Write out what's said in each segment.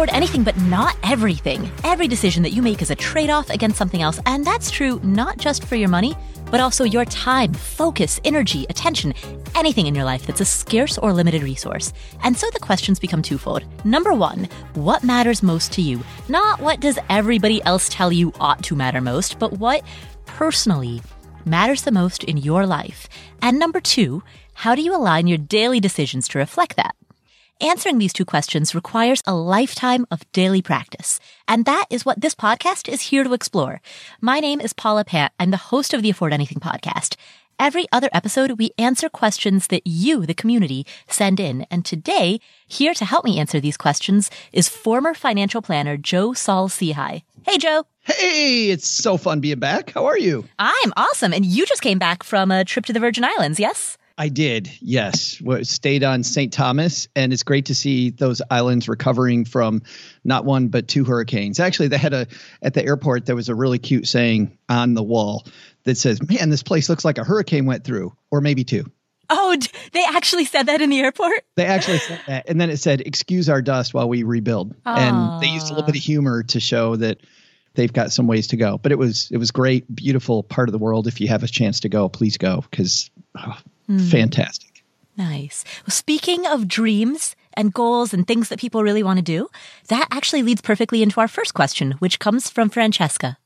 afford anything, but not everything. Every decision that you make is a trade off against something else, and that's true not just for your money, but also your time, focus, energy, attention, anything in your life that's a scarce or limited resource. And so the questions become twofold. Number one, what matters most to you? Not what does everybody else tell you ought to matter most, but what personally matters the most in your life. And number two, how do you align your daily decisions to reflect that? Answering these two questions requires a lifetime of daily practice. And that is what this podcast is here to explore. My name is Paula Pant. I'm the host of the Afford Anything podcast. Every other episode, we answer questions that you, the community, send in. And today, here to help me answer these questions is former financial planner Joe Saul Sehy. Hey, Joe. Hey, it's so fun being back. How are you? I'm awesome. And you just came back from a trip to the Virgin Islands, yes? I did, yes. Stayed on St. Thomas, and it's great to see those islands recovering from not one but two hurricanes. Actually, they had a at the airport. There was a really cute saying on the wall that says, "Man, this place looks like a hurricane went through, or maybe two. Oh, they actually said that in the airport. They actually said that, and then it said, "Excuse our dust while we rebuild." Aww. And they used a little bit of humor to show that they've got some ways to go. But it was it was great, beautiful part of the world. If you have a chance to go, please go because. Oh, Mm. Fantastic. Nice. Well, speaking of dreams and goals and things that people really want to do, that actually leads perfectly into our first question, which comes from Franchesca.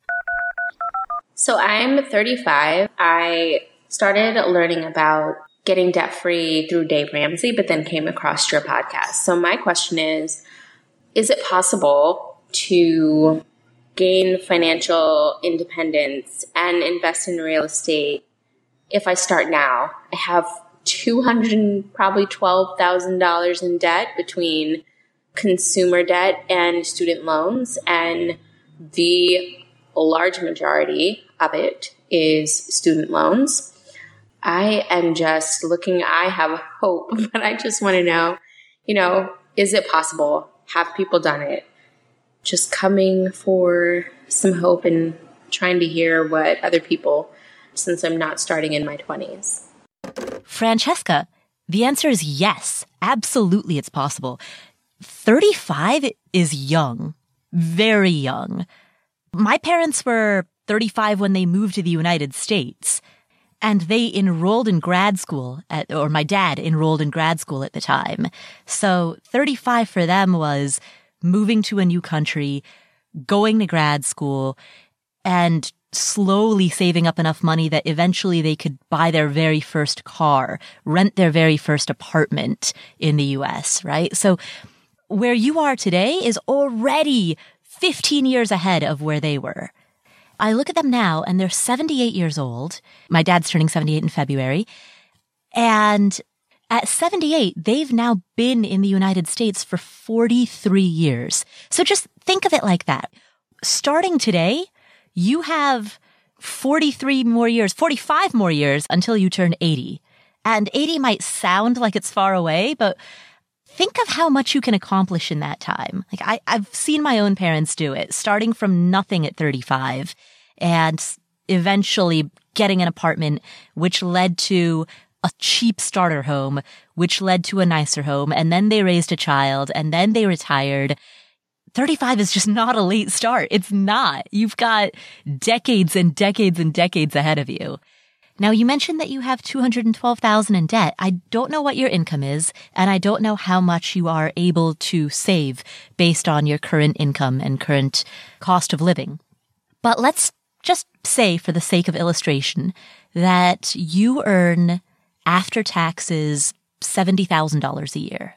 So I'm 35. I started learning about getting debt free through Dave Ramsey, but then came across your podcast. So my question is Is it possible to gain financial independence and invest in real estate if I start now, I have two hundred probably twelve thousand dollars in debt between consumer debt and student loans, and the large majority of it is student loans. I am just looking, I have hope, but I just want to know, you know, is it possible? Have people done it? Just coming for some hope and trying to hear what other people since I'm not starting in my 20s? Franchesca, the answer is yes. Absolutely, it's possible. 35 is young, very young. My parents were 35 when they moved to the United States, and they enrolled in grad school at, or my dad enrolled in grad school at the time. So 35 for them was moving to a new country, going to grad school, and slowly saving up enough money that eventually they could buy their very first car, rent their very first apartment in the US, right? So where you are today is already 15 years ahead of where they were. I look at them now and they're 78 years old. My dad's turning 78 in February. And at 78, they've now been in the United States for 43 years. So just think of it like that. Starting today, you have 43 more years, 45 more years until you turn 80. And 80 might sound like it's far away, but think of how much you can accomplish in that time. Like I, I've seen my own parents do it, starting from nothing at 35 and eventually getting an apartment, which led to a cheap starter home, which led to a nicer home. And then they raised a child and then they retired 35 is just not a late start. It's not. You've got decades and decades and decades ahead of you. Now you mentioned that you have 212,000 in debt. I don't know what your income is and I don't know how much you are able to save based on your current income and current cost of living. But let's just say for the sake of illustration that you earn after taxes $70,000 a year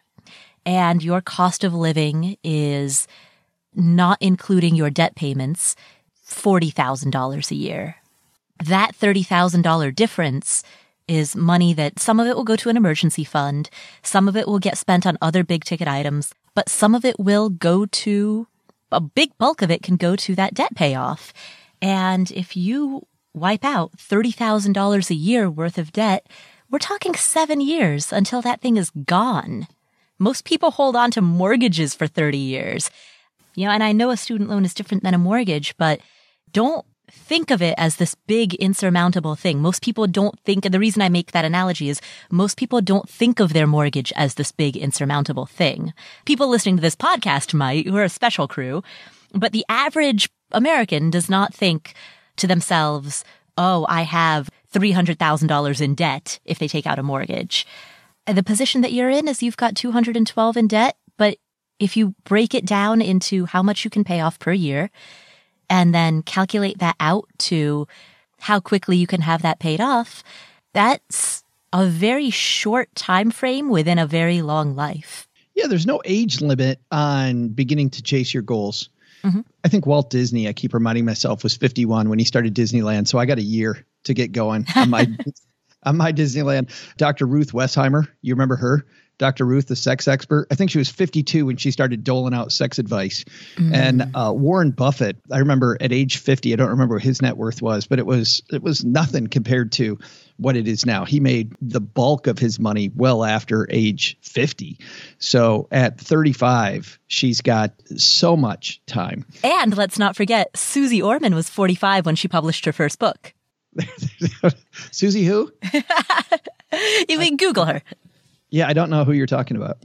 and your cost of living is not including your debt payments, $40,000 a year. That $30,000 difference is money that some of it will go to an emergency fund, some of it will get spent on other big ticket items, but some of it will go to a big bulk of it can go to that debt payoff. And if you wipe out $30,000 a year worth of debt, we're talking seven years until that thing is gone. Most people hold on to mortgages for 30 years. You know, and I know a student loan is different than a mortgage, but don't think of it as this big insurmountable thing. Most people don't think, and the reason I make that analogy is most people don't think of their mortgage as this big insurmountable thing. People listening to this podcast might, who are a special crew, but the average American does not think to themselves, oh, I have $300,000 in debt if they take out a mortgage. The position that you're in is you've got 212 in debt, but if you break it down into how much you can pay off per year, and then calculate that out to how quickly you can have that paid off, that's a very short time frame within a very long life. Yeah, there's no age limit on beginning to chase your goals. Mm-hmm. I think Walt Disney, I keep reminding myself, was 51 when he started Disneyland. So I got a year to get going on my on my Disneyland. Dr. Ruth Westheimer, you remember her? Dr. Ruth, the sex expert. I think she was 52 when she started doling out sex advice. Mm. And uh, Warren Buffett, I remember at age 50, I don't remember what his net worth was, but it was it was nothing compared to what it is now. He made the bulk of his money well after age 50. So at 35, she's got so much time. And let's not forget, Susie Orman was 45 when she published her first book. Susie who? you can Google her. Yeah, I don't know who you're talking about.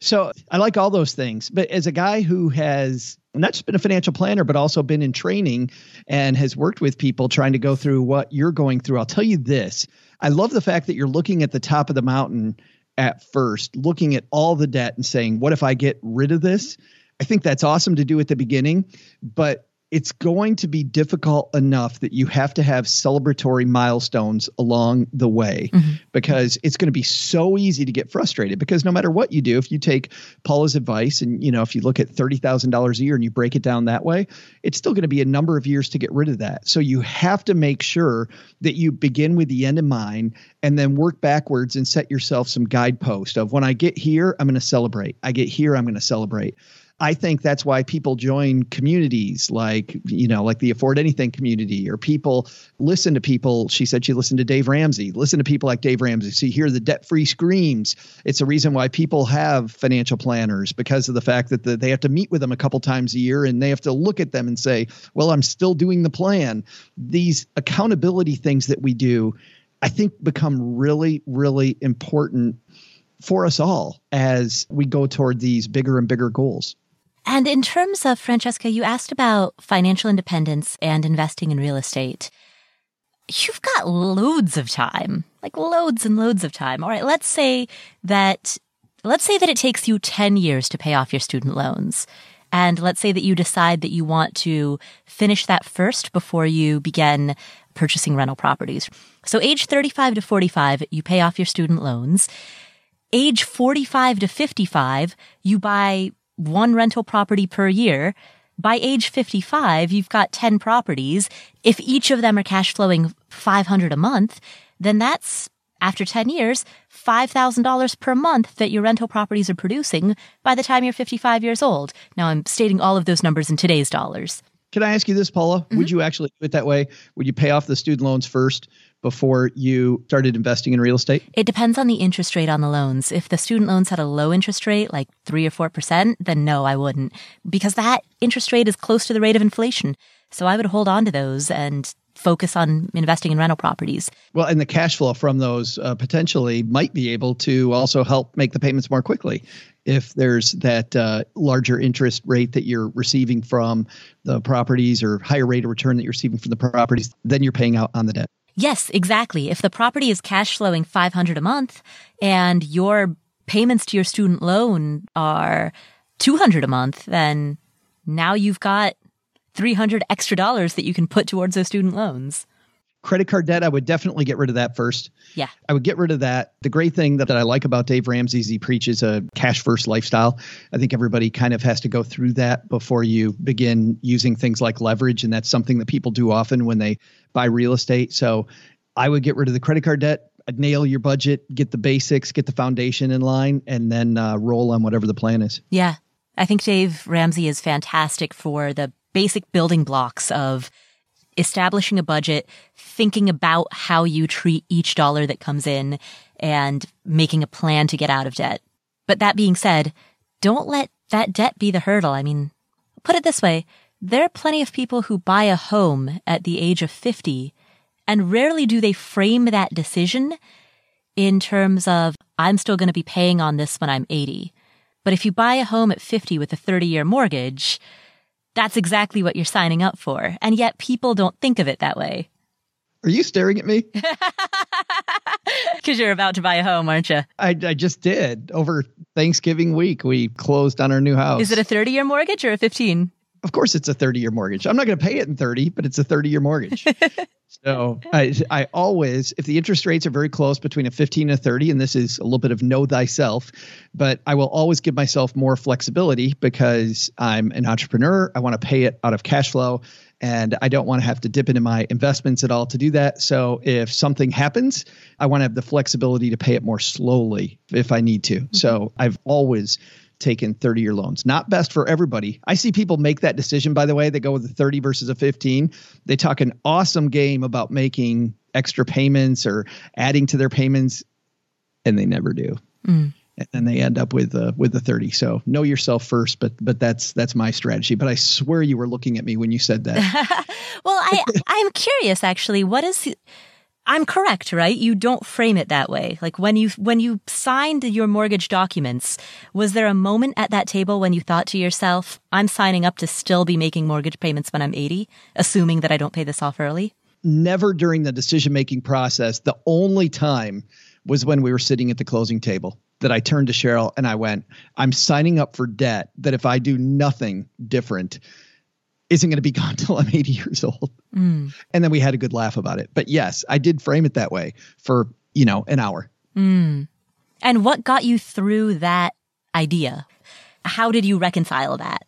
So I like all those things. But as a guy who has not just been a financial planner, but also been in training and has worked with people trying to go through what you're going through, I'll tell you this. I love the fact that you're looking at the top of the mountain at first, looking at all the debt and saying, what if I get rid of this? I think that's awesome to do at the beginning. But it's going to be difficult enough that you have to have celebratory milestones along the way mm-hmm. because it's going to be so easy to get frustrated because no matter what you do if you take paula's advice and you know if you look at $30000 a year and you break it down that way it's still going to be a number of years to get rid of that. So you have to make sure that you begin with the end in mind and then work backwards and set yourself some guidepost of when i get here i'm going to celebrate. I get here i'm going to celebrate I think that's why people join communities like, you know, like the Afford Anything community, or people listen to people. She said she listened to Dave Ramsey. Listen to people like Dave Ramsey. So you hear the debt free screams. It's a reason why people have financial planners because of the fact that the, they have to meet with them a couple times a year and they have to look at them and say, well, I'm still doing the plan. These accountability things that we do, I think, become really, really important for us all as we go toward these bigger and bigger goals. And in terms of Franchesca, you asked about financial independence and investing in real estate. You've got loads of time, like loads and loads of time. All right. Let's say that, let's say that it takes you 10 years to pay off your student loans. And let's say that you decide that you want to finish that first before you begin purchasing rental properties. So age 35 to 45, you pay off your student loans. Age 45 to 55, you buy one rental property per year. By age 55, you've got 10 properties. If each of them are cash flowing 500 a month, then that's after 10 years, $5,000 per month that your rental properties are producing by the time you're 55 years old. Now I'm stating all of those numbers in today's dollars. Can I ask you this, Paula? Mm-hmm. Would you actually do it that way? Would you pay off the student loans first before you started investing in real estate? It depends on the interest rate on the loans. If the student loans had a low interest rate, like 3 or 4%, then no, I wouldn't. Because that interest rate is close to the rate of inflation. So I would hold on to those and focus on investing in rental properties. Well, and the cash flow from those uh, potentially might be able to also help make the payments more quickly if there's that uh, larger interest rate that you're receiving from the properties or higher rate of return that you're receiving from the properties, then you're paying out on the debt. Yes, exactly. If the property is cash flowing 500 a month and your payments to your student loan are 200 a month, then now you've got 300 extra dollars that you can put towards those student loans. Credit card debt, I would definitely get rid of that first. Yeah. I would get rid of that. The great thing that, that I like about Dave Ramsey is he preaches a cash first lifestyle. I think everybody kind of has to go through that before you begin using things like leverage. And that's something that people do often when they buy real estate. So I would get rid of the credit card debt, I'd nail your budget, get the basics, get the foundation in line, and then uh, roll on whatever the plan is. Yeah. I think Dave Ramsey is fantastic for the basic building blocks of establishing a budget, thinking about how you treat each dollar that comes in, and making a plan to get out of debt. But that being said, don't let that debt be the hurdle. I mean, put it this way. there are plenty of people who buy a home at the age of 50 and rarely do they frame that decision in terms of, I'm still going to be paying on this when I'm 80. But if you buy a home at 50 with a 30 year mortgage, that's exactly what you're signing up for. And yet people don't think of it that way. Are you staring at me? Because you're about to buy a home, aren't you? I, I just did. Over Thanksgiving week, we closed on our new house. Is it a 30 year mortgage or a 15? Of course, it's a 30 year mortgage. I'm not going to pay it in 30, but it's a 30 year mortgage. so I, I always, if the interest rates are very close between a 15 and a 30, and this is a little bit of know thyself, but I will always give myself more flexibility because I'm an entrepreneur. I want to pay it out of cash flow and I don't want to have to dip into my investments at all to do that. So if something happens, I want to have the flexibility to pay it more slowly if I need to. Mm-hmm. So I've always taken 30 year loans. Not best for everybody. I see people make that decision, by the way. They go with a 30 versus a 15. They talk an awesome game about making extra payments or adding to their payments, and they never do. Mm. And then they end up with uh, with the 30. So know yourself first, but but that's that's my strategy. But I swear you were looking at me when you said that. well, I I'm curious actually. What is I'm correct, right? You don't frame it that way. Like when you when you signed your mortgage documents, was there a moment at that table when you thought to yourself, "I'm signing up to still be making mortgage payments when I'm 80, assuming that I don't pay this off early?" Never during the decision-making process. The only time was when we were sitting at the closing table that I turned to Cheryl and I went, "I'm signing up for debt that if I do nothing different, isn't going to be gone till I'm 80 years old. Mm. And then we had a good laugh about it. But yes, I did frame it that way for, you know, an hour. Mm. And what got you through that idea? How did you reconcile that?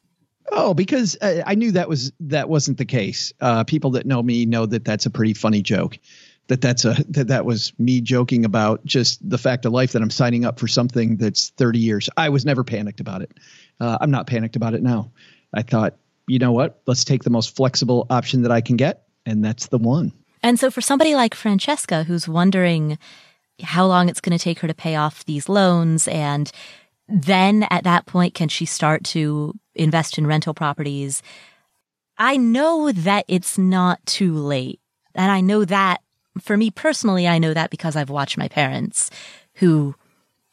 Oh, because uh, I knew that was that wasn't the case. Uh, people that know me know that that's a pretty funny joke. That that's a that that was me joking about just the fact of life that I'm signing up for something that's 30 years. I was never panicked about it. Uh, I'm not panicked about it now. I thought you know what? Let's take the most flexible option that I can get. And that's the one. And so for somebody like Franchesca, who's wondering how long it's going to take her to pay off these loans, and then at that point, can she start to invest in rental properties? I know that it's not too late. And I know that for me personally, I know that because I've watched my parents who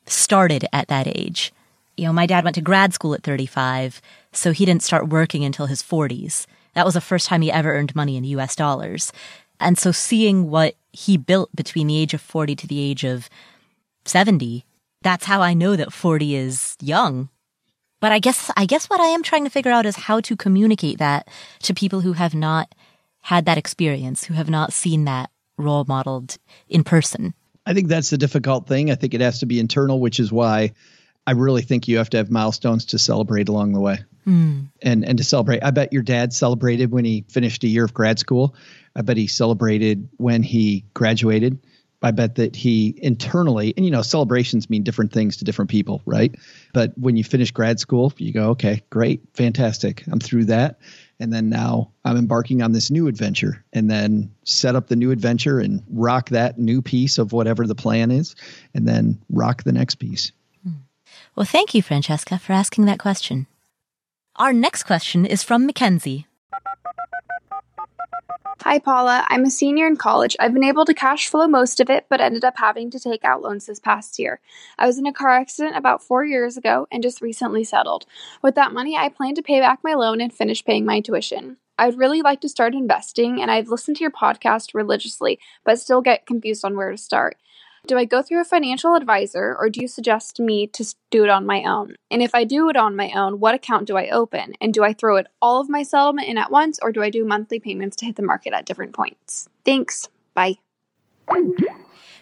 started at that age. You know, my dad went to grad school at 35 so he didn't start working until his 40s. That was the first time he ever earned money in US dollars. And so seeing what he built between the age of 40 to the age of 70, that's how I know that 40 is young. But I guess, I guess what I am trying to figure out is how to communicate that to people who have not had that experience, who have not seen that role modeled in person. I think that's the difficult thing. I think it has to be internal, which is why I really think you have to have milestones to celebrate along the way. Mm. And and to celebrate. I bet your dad celebrated when he finished a year of grad school. I bet he celebrated when he graduated. I bet that he internally, and you know, celebrations mean different things to different people, right? But when you finish grad school, you go, okay, great, fantastic. I'm through that. And then now I'm embarking on this new adventure and then set up the new adventure and rock that new piece of whatever the plan is and then rock the next piece. Hmm. Well, thank you, Franchesca, for asking that question. Our next question is from Mackenzie. Hi, Paula. I'm a senior in college. I've been able to cash flow most of it, but ended up having to take out loans this past year. I was in a car accident about four years ago and just recently settled. With that money, I plan to pay back my loan and finish paying my tuition. I'd really like to start investing, and I've listened to your podcast religiously, but still get confused on where to start. Do I go through a financial advisor or do you suggest me to do it on my own? And if I do it on my own, what account do I open? And do I throw it all of my settlement in at once or do I do monthly payments to hit the market at different points? Thanks. Bye.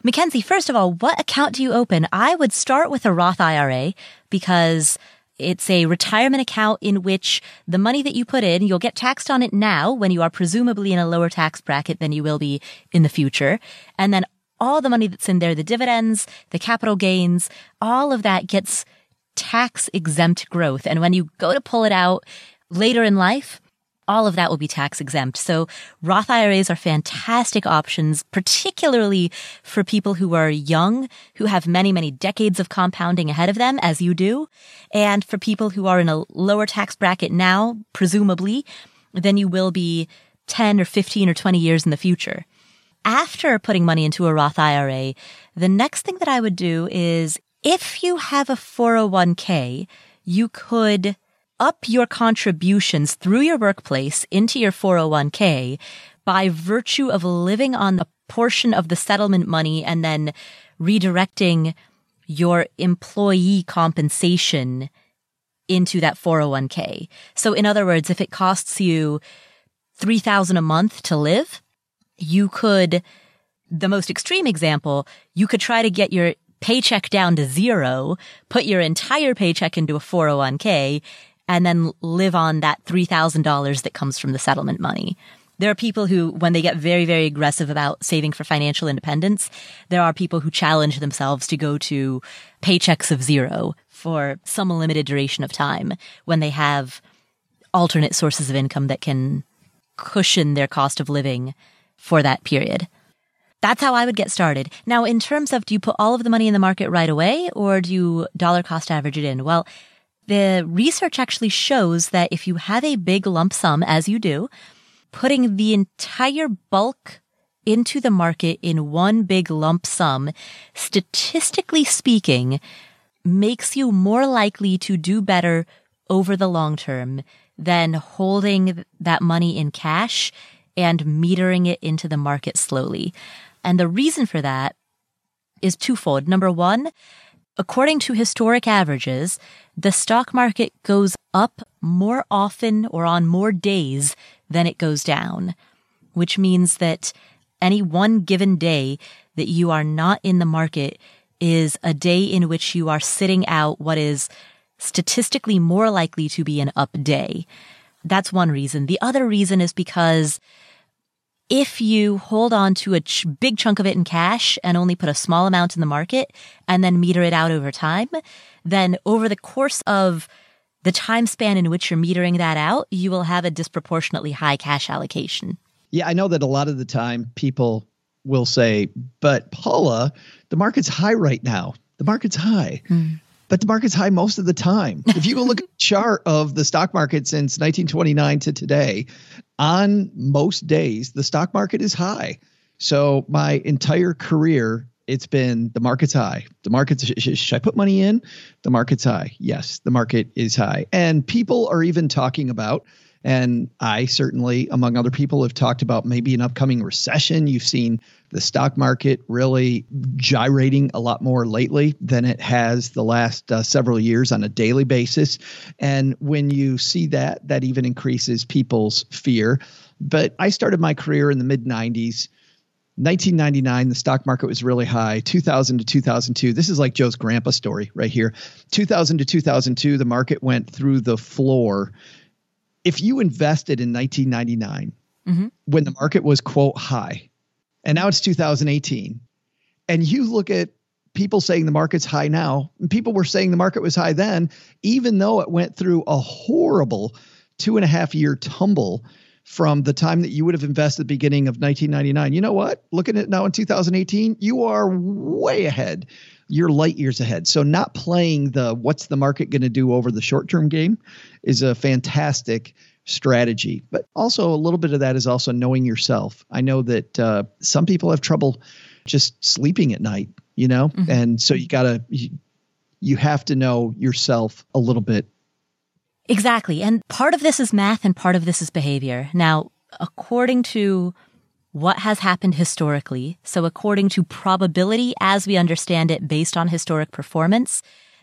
Mackenzie, first of all, what account do you open? I would start with a Roth IRA because it's a retirement account in which the money that you put in, you'll get taxed on it now when you are presumably in a lower tax bracket than you will be in the future. And then all the money that's in there, the dividends, the capital gains, all of that gets tax exempt growth. And when you go to pull it out later in life, all of that will be tax exempt. So Roth IRAs are fantastic options, particularly for people who are young, who have many, many decades of compounding ahead of them, as you do. And for people who are in a lower tax bracket now, presumably, than you will be 10 or 15 or 20 years in the future. After putting money into a Roth IRA, the next thing that I would do is if you have a 401k, you could up your contributions through your workplace into your 401k by virtue of living on a portion of the settlement money and then redirecting your employee compensation into that 401k. So in other words, if it costs you 3000 a month to live, you could the most extreme example, you could try to get your paycheck down to zero, put your entire paycheck into a 401k, and then live on that $3,000 that comes from the settlement money. There are people who, when they get very, very aggressive about saving for financial independence, there are people who challenge themselves to go to paychecks of zero for some limited duration of time when they have alternate sources of income that can cushion their cost of living for that period. That's how I would get started. Now, in terms of do you put all of the money in the market right away or do you dollar cost average it in? Well, the research actually shows that if you have a big lump sum, as you do, putting the entire bulk into the market in one big lump sum, statistically speaking, makes you more likely to do better over the long term than holding that money in cash and metering it into the market slowly. And the reason for that is twofold. Number one, according to historic averages, the stock market goes up more often or on more days than it goes down, which means that any one given day that you are not in the market is a day in which you are sitting out what is statistically more likely to be an up day. That's one reason. The other reason is because if you hold on to a ch- big chunk of it in cash and only put a small amount in the market and then meter it out over time, then over the course of the time span in which you're metering that out, you will have a disproportionately high cash allocation. Yeah, I know that a lot of the time people will say, but Paula, the market's high right now. The market's high. Mm. But the market's high most of the time. If you go look at the chart of the stock market since 1929 to today, on most days, the stock market is high. So my entire career, it's been the market's high. The market's, should I put money in? The market's high. Yes, the market is high. And people are even talking about, and I certainly, among other people, have talked about maybe an upcoming recession. You've seen the stock market really gyrating a lot more lately than it has the last uh, several years on a daily basis. And when you see that, that even increases people's fear. But I started my career in the mid 90s. 1999, the stock market was really high. 2000 to 2002, this is like Joe's grandpa story right here. 2000 to 2002, the market went through the floor if you invested in 1999 mm-hmm. when the market was quote high, and now it's 2018, and you look at people saying the market's high now, and people were saying the market was high then, even though it went through a horrible two and a half year tumble from the time that you would have invested beginning of 1999. You know what? Looking at it now in 2018, you are way ahead. You're light years ahead. So not playing the what's the market going to do over the short term game is a fantastic strategy. But also a little bit of that is also knowing yourself. I know that uh, some people have trouble just sleeping at night, you know, mm-hmm. and so you gotta you, you have to know yourself a little bit Exactly. And part of this is math and part of this is behavior. Now, according to what has happened historically, so according to probability as we understand it based on historic performance,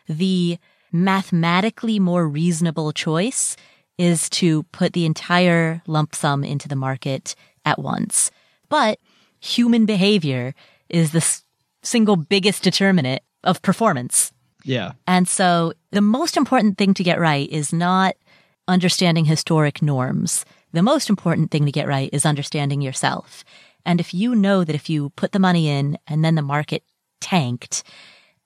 the mathematically more reasonable choice is to put the entire lump sum into the market at once. But human behavior is the single biggest determinant of performance. Yeah. And so the most important thing to get right is not understanding historic norms. The most important thing to get right is understanding yourself. And if you know that if you put the money in and then the market tanked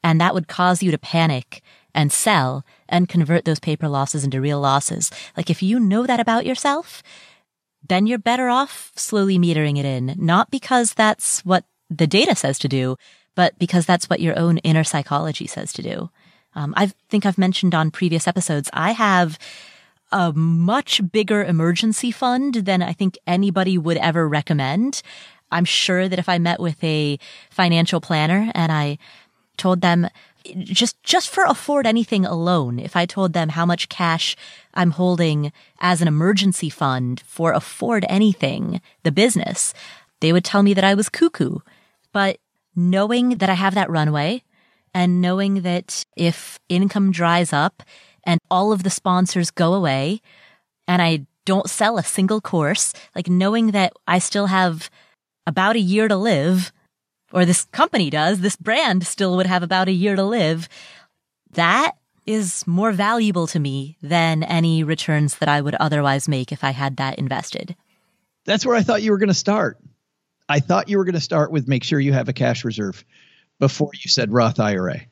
and that would cause you to panic and sell and convert those paper losses into real losses, like if you know that about yourself, then you're better off slowly metering it in, not because that's what the data says to do, but because that's what your own inner psychology says to do. Um, I think I've mentioned on previous episodes, I have a much bigger emergency fund than I think anybody would ever recommend. I'm sure that if I met with a financial planner and I told them just just for afford anything alone if i told them how much cash i'm holding as an emergency fund for afford anything the business they would tell me that i was cuckoo. But knowing that i have that runway and knowing that if income dries up and all of the sponsors go away and i don't sell a single course like knowing that i still have about a year to live or this company does, this brand still would have about a year to live. That is more valuable to me than any returns that I would otherwise make if I had that invested. That's where I thought you were going to start. I thought you were going to start with make sure you have a cash reserve before you said Roth IRA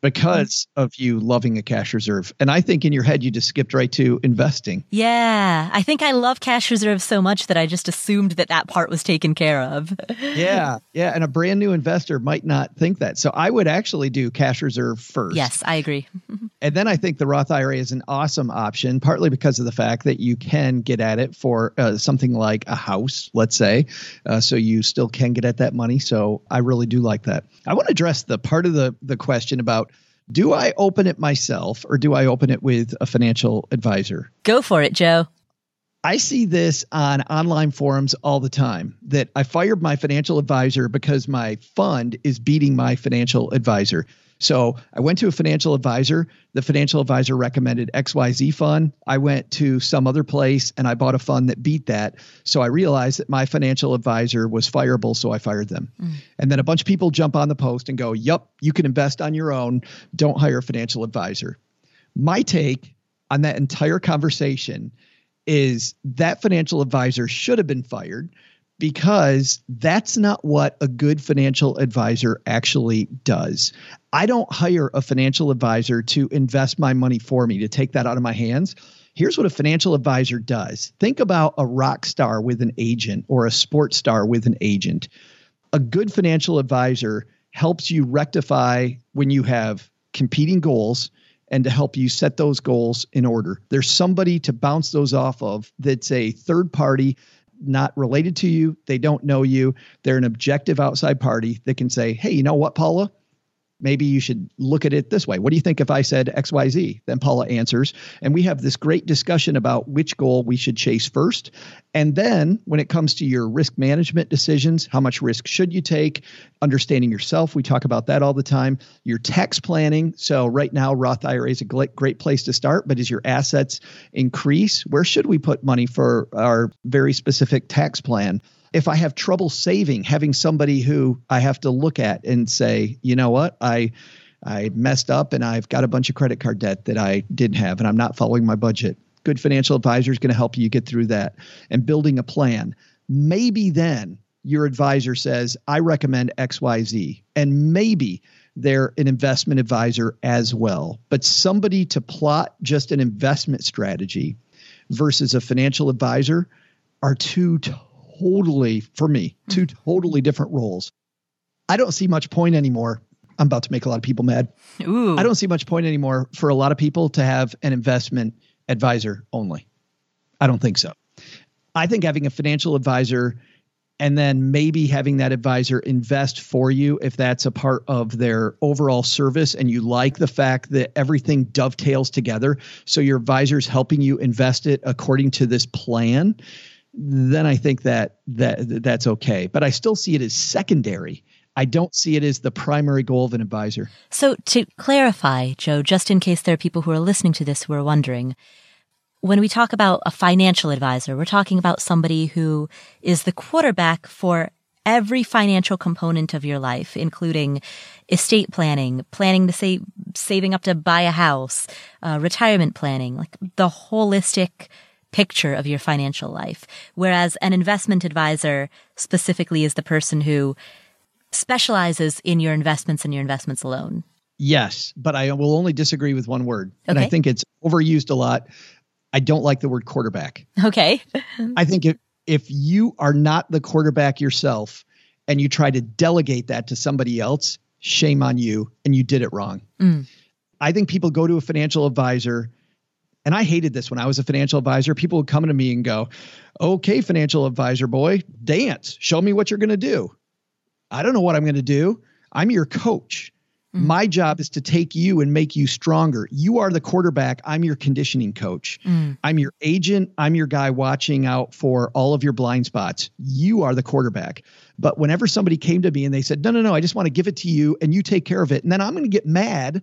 because of you loving a cash reserve. And I think in your head, you just skipped right to investing. Yeah. I think I love cash reserves so much that I just assumed that that part was taken care of. yeah. Yeah. And a brand new investor might not think that. So I would actually do cash reserve first. Yes, I agree. and then I think the Roth IRA is an awesome option, partly because of the fact that you can get at it for uh, something like a house, let's say. Uh, so you still can get at that money. So I really do like that. I want to address the part of the, the question about do I open it myself or do I open it with a financial advisor? Go for it, Joe. I see this on online forums all the time that I fired my financial advisor because my fund is beating my financial advisor. So I went to a financial advisor. The financial advisor recommended XYZ fund. I went to some other place and I bought a fund that beat that. So I realized that my financial advisor was fireable. So I fired them. Mm. And then a bunch of people jump on the post and go, Yep, you can invest on your own. Don't hire a financial advisor. My take on that entire conversation is that financial advisor should have been fired because that's not what a good financial advisor actually does. I don't hire a financial advisor to invest my money for me, to take that out of my hands. Here's what a financial advisor does think about a rock star with an agent or a sports star with an agent. A good financial advisor helps you rectify when you have competing goals and to help you set those goals in order. There's somebody to bounce those off of that's a third party not related to you. They don't know you. They're an objective outside party that can say, hey, you know what, Paula? Maybe you should look at it this way. What do you think if I said XYZ? Then Paula answers, and we have this great discussion about which goal we should chase first. And then when it comes to your risk management decisions, how much risk should you take? Understanding yourself, we talk about that all the time. Your tax planning. So, right now, Roth IRA is a great place to start, but as your assets increase, where should we put money for our very specific tax plan? If I have trouble saving, having somebody who I have to look at and say, you know what, I I messed up and I've got a bunch of credit card debt that I didn't have and I'm not following my budget. Good financial advisor is going to help you get through that and building a plan. Maybe then your advisor says, I recommend XYZ. And maybe they're an investment advisor as well. But somebody to plot just an investment strategy versus a financial advisor are two totally, for me, two mm. totally different roles. I don't see much point anymore. I'm about to make a lot of people mad. Ooh. I don't see much point anymore for a lot of people to have an investment advisor only. I don't think so. I think having a financial advisor and then maybe having that advisor invest for you if that's a part of their overall service and you like the fact that everything dovetails together so your advisor is helping you invest it according to this plan then I think that that that's okay. But I still see it as secondary. I don't see it as the primary goal of an advisor. So to clarify, Joe, just in case there are people who are listening to this who are wondering, when we talk about a financial advisor, we're talking about somebody who is the quarterback for every financial component of your life, including estate planning, planning to save, saving up to buy a house, uh, retirement planning, like the holistic picture of your financial life. Whereas an investment advisor specifically is the person who specializes in your investments and your investments alone. Yes, but I will only disagree with one word. Okay. And I think it's overused a lot. I don't like the word quarterback. Okay. I think if, if you are not the quarterback yourself and you try to delegate that to somebody else, shame on you and you did it wrong. Mm. I think people go to a financial advisor And I hated this when I was a financial advisor. People would come to me and go, Okay, financial advisor boy, dance. Show me what you're going to do. I don't know what I'm going to do. I'm your coach. Mm. My job is to take you and make you stronger. You are the quarterback. I'm your conditioning coach. Mm. I'm your agent. I'm your guy watching out for all of your blind spots. You are the quarterback. But whenever somebody came to me and they said, No, no, no, I just want to give it to you and you take care of it. And then I'm going to get mad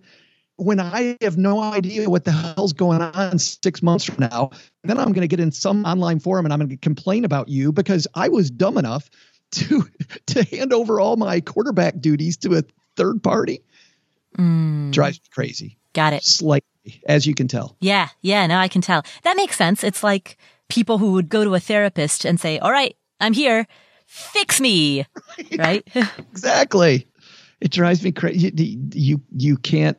when I have no idea what the hell's going on six months from now. Then I'm going to get in some online forum and I'm going to complain about you because I was dumb enough to to hand over all my quarterback duties to a third party. Mm. Drives me crazy. Got it. Slightly, as you can tell. Yeah, yeah, no, I can tell. That makes sense. It's like people who would go to a therapist and say, "All right, I'm here. Fix me." right? exactly. It drives me crazy. You, you you can't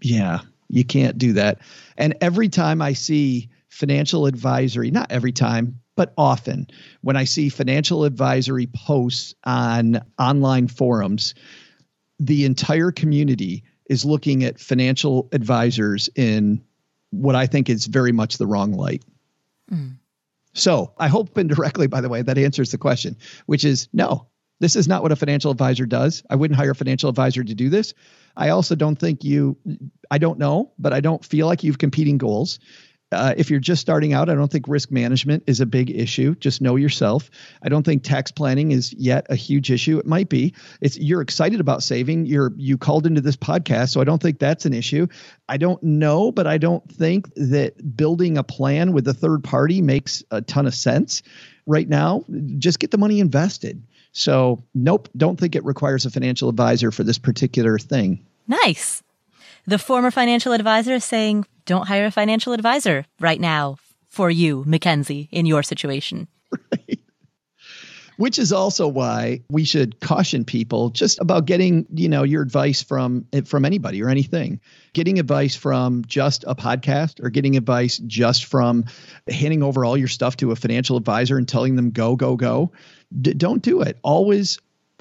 yeah, you can't do that. And every time I see financial advisory, not every time, but often when I see financial advisory posts on online forums, the entire community is looking at financial advisors in what I think is very much the wrong light. Mm. So I hope indirectly, by the way, that answers the question, which is no, this is not what a financial advisor does. I wouldn't hire a financial advisor to do this. I also don't think you, I don't know, but I don't feel like you've competing goals. Uh, if you're just starting out, I don't think risk management is a big issue. Just know yourself. I don't think tax planning is yet a huge issue. It might be. It's you're excited about saving. You're you called into this podcast, so I don't think that's an issue. I don't know, but I don't think that building a plan with a third party makes a ton of sense right now. Just get the money invested. So, nope, don't think it requires a financial advisor for this particular thing. Nice. The former financial advisor is saying, don't hire a financial advisor right now for you, Mackenzie, in your situation. Right which is also why we should caution people just about getting you know your advice from eh, from anybody or anything getting advice from just a podcast or getting advice just from handing over all your stuff to a financial advisor and telling them go go go D- don't do it always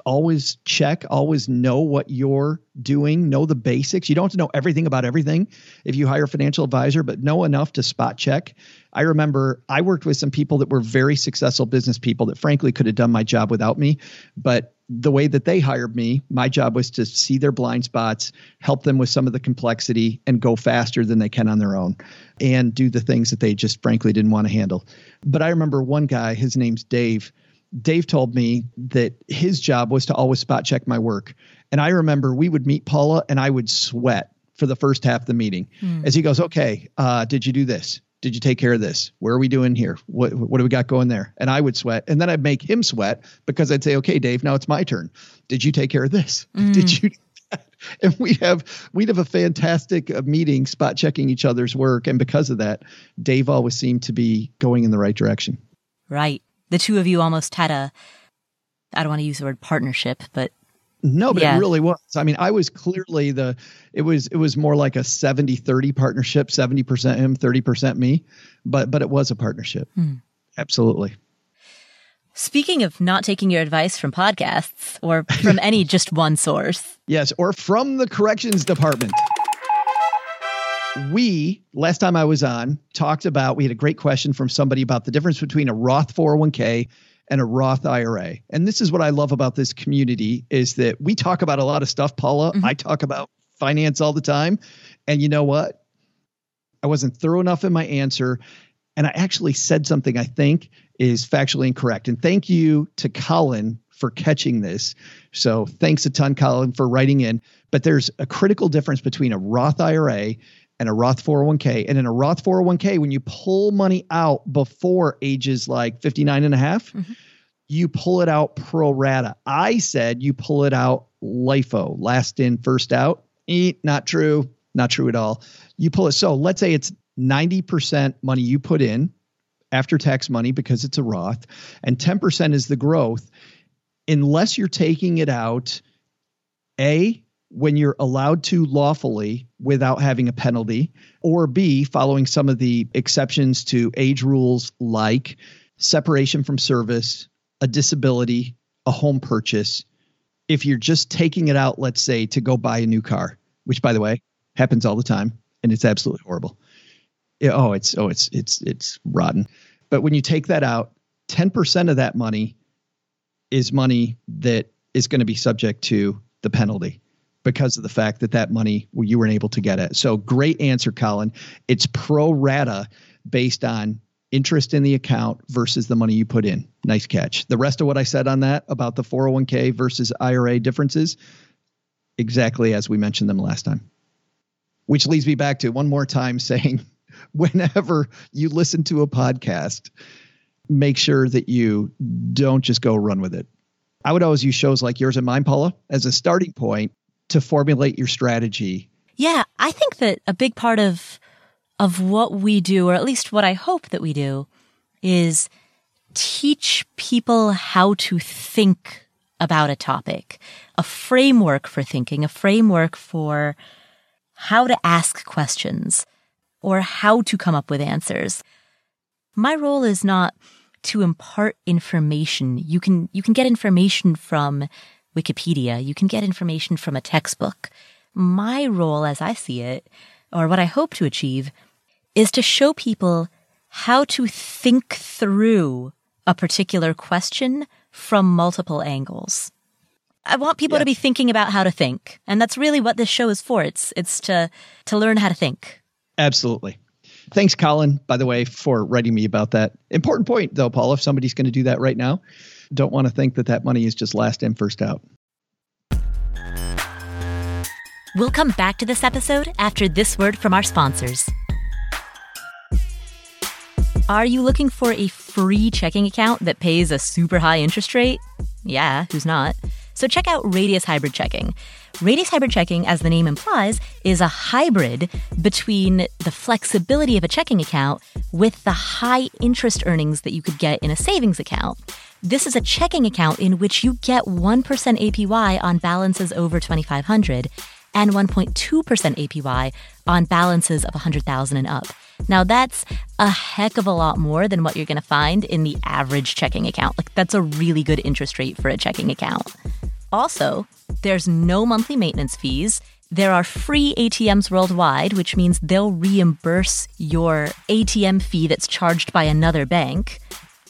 always check, always know what you're doing, know the basics. You don't have to know everything about everything if you hire a financial advisor, but know enough to spot check. I remember I worked with some people that were very successful business people that frankly could have done my job without me, but the way that they hired me, my job was to see their blind spots, help them with some of the complexity, and go faster than they can on their own and do the things that they just frankly didn't want to handle. But I remember one guy, his name's Dave Dave told me that his job was to always spot check my work. And I remember we would meet Paula and I would sweat for the first half of the meeting mm. as he goes, Okay, uh, did you do this? Did you take care of this? Where are we doing here? What, what do we got going there? And I would sweat. And then I'd make him sweat because I'd say, Okay, Dave, now it's my turn. Did you take care of this? Mm. Did you? and we have we'd have a fantastic uh, meeting spot checking each other's work and because of that dave always seemed to be going in the right direction right the two of you almost had a I don't want to use the word partnership, but no, but yeah. it really was. I mean, I was clearly the it was it was more like a 70-30 partnership, 70% him, 30% me, but but it was a partnership. Hmm. Absolutely. Speaking of not taking your advice from podcasts or from any just one source. Yes, or from the corrections department we last time I was on talked about we had a great question from somebody about the difference between a Roth 401k and a Roth IRA. And this is what I love about this community is that we talk about a lot of stuff, Paula. Mm-hmm. I talk about finance all the time. And you know what? I wasn't thorough enough in my answer. And I actually said something I think is factually incorrect. And thank you to Colin for catching this. So thanks a ton, Colin, for writing in. But there's a critical difference between a Roth IRA and a Roth 401k. And in a Roth 401k, when you pull money out before ages like 59 and a half, mm-hmm. you pull it out pro rata. I said you pull it out LIFO, last in, first out. Eh, not true. Not true at all. You pull it. So let's say it's 90% money you put in after tax money because it's a Roth, and 10% is the growth. Unless you're taking it out, A, when you're allowed to lawfully without having a penalty, or B, following some of the exceptions to age rules like separation from service, a disability, a home purchase. If you're just taking it out, let's say, to go buy a new car, which by the way happens all the time and it's absolutely horrible. Yeah, oh, it's oh, it's it's it's rotten. But when you take that out, 10% of that money is money that is going to be subject to the penalty because of the fact that that money you weren't able to get it. So great answer, Colin. It's pro rata based on interest in the account versus the money you put in. Nice catch. The rest of what I said on that about the 401k versus IRA differences, exactly as we mentioned them last time. Which leads me back to one more time saying whenever you listen to a podcast, make sure that you don't just go run with it. I would always use shows like yours and mine, Paula, as a starting point to formulate your strategy. Yeah, I think that a big part of of what we do, or at least what I hope that we do, is teach people how to think about a topic, a framework for thinking, a framework for how to ask questions or how to come up with answers. My role is not to impart information. You can, you can get information from Wikipedia. You can get information from a textbook. My role, as I see it, or what I hope to achieve, is to show people how to think through a particular question from multiple angles. I want people yeah. to be thinking about how to think. And that's really what this show is for. It's it's to to learn how to think. Absolutely. Thanks, Colin, by the way, for writing me about that. Important point, though, Paul. If somebody's going to do that right now, don't want to think that that money is just last in, first out. We'll come back to this episode after this word from our sponsors. Are you looking for a free checking account that pays a super high interest rate? Yeah, who's not? So check out Radius Hybrid Checking. Radius Hybrid Checking, as the name implies, is a hybrid between the flexibility of a checking account with the high interest earnings that you could get in a savings account. This is a checking account in which you get 1% APY on balances over 2500 and 1.2% APY on balances of 100,000 and up. Now, that's a heck of a lot more than what you're going to find in the average checking account. Like, that's a really good interest rate for a checking account. Also, there's no monthly maintenance fees. There are free ATMs worldwide, which means they'll reimburse your ATM fee that's charged by another bank.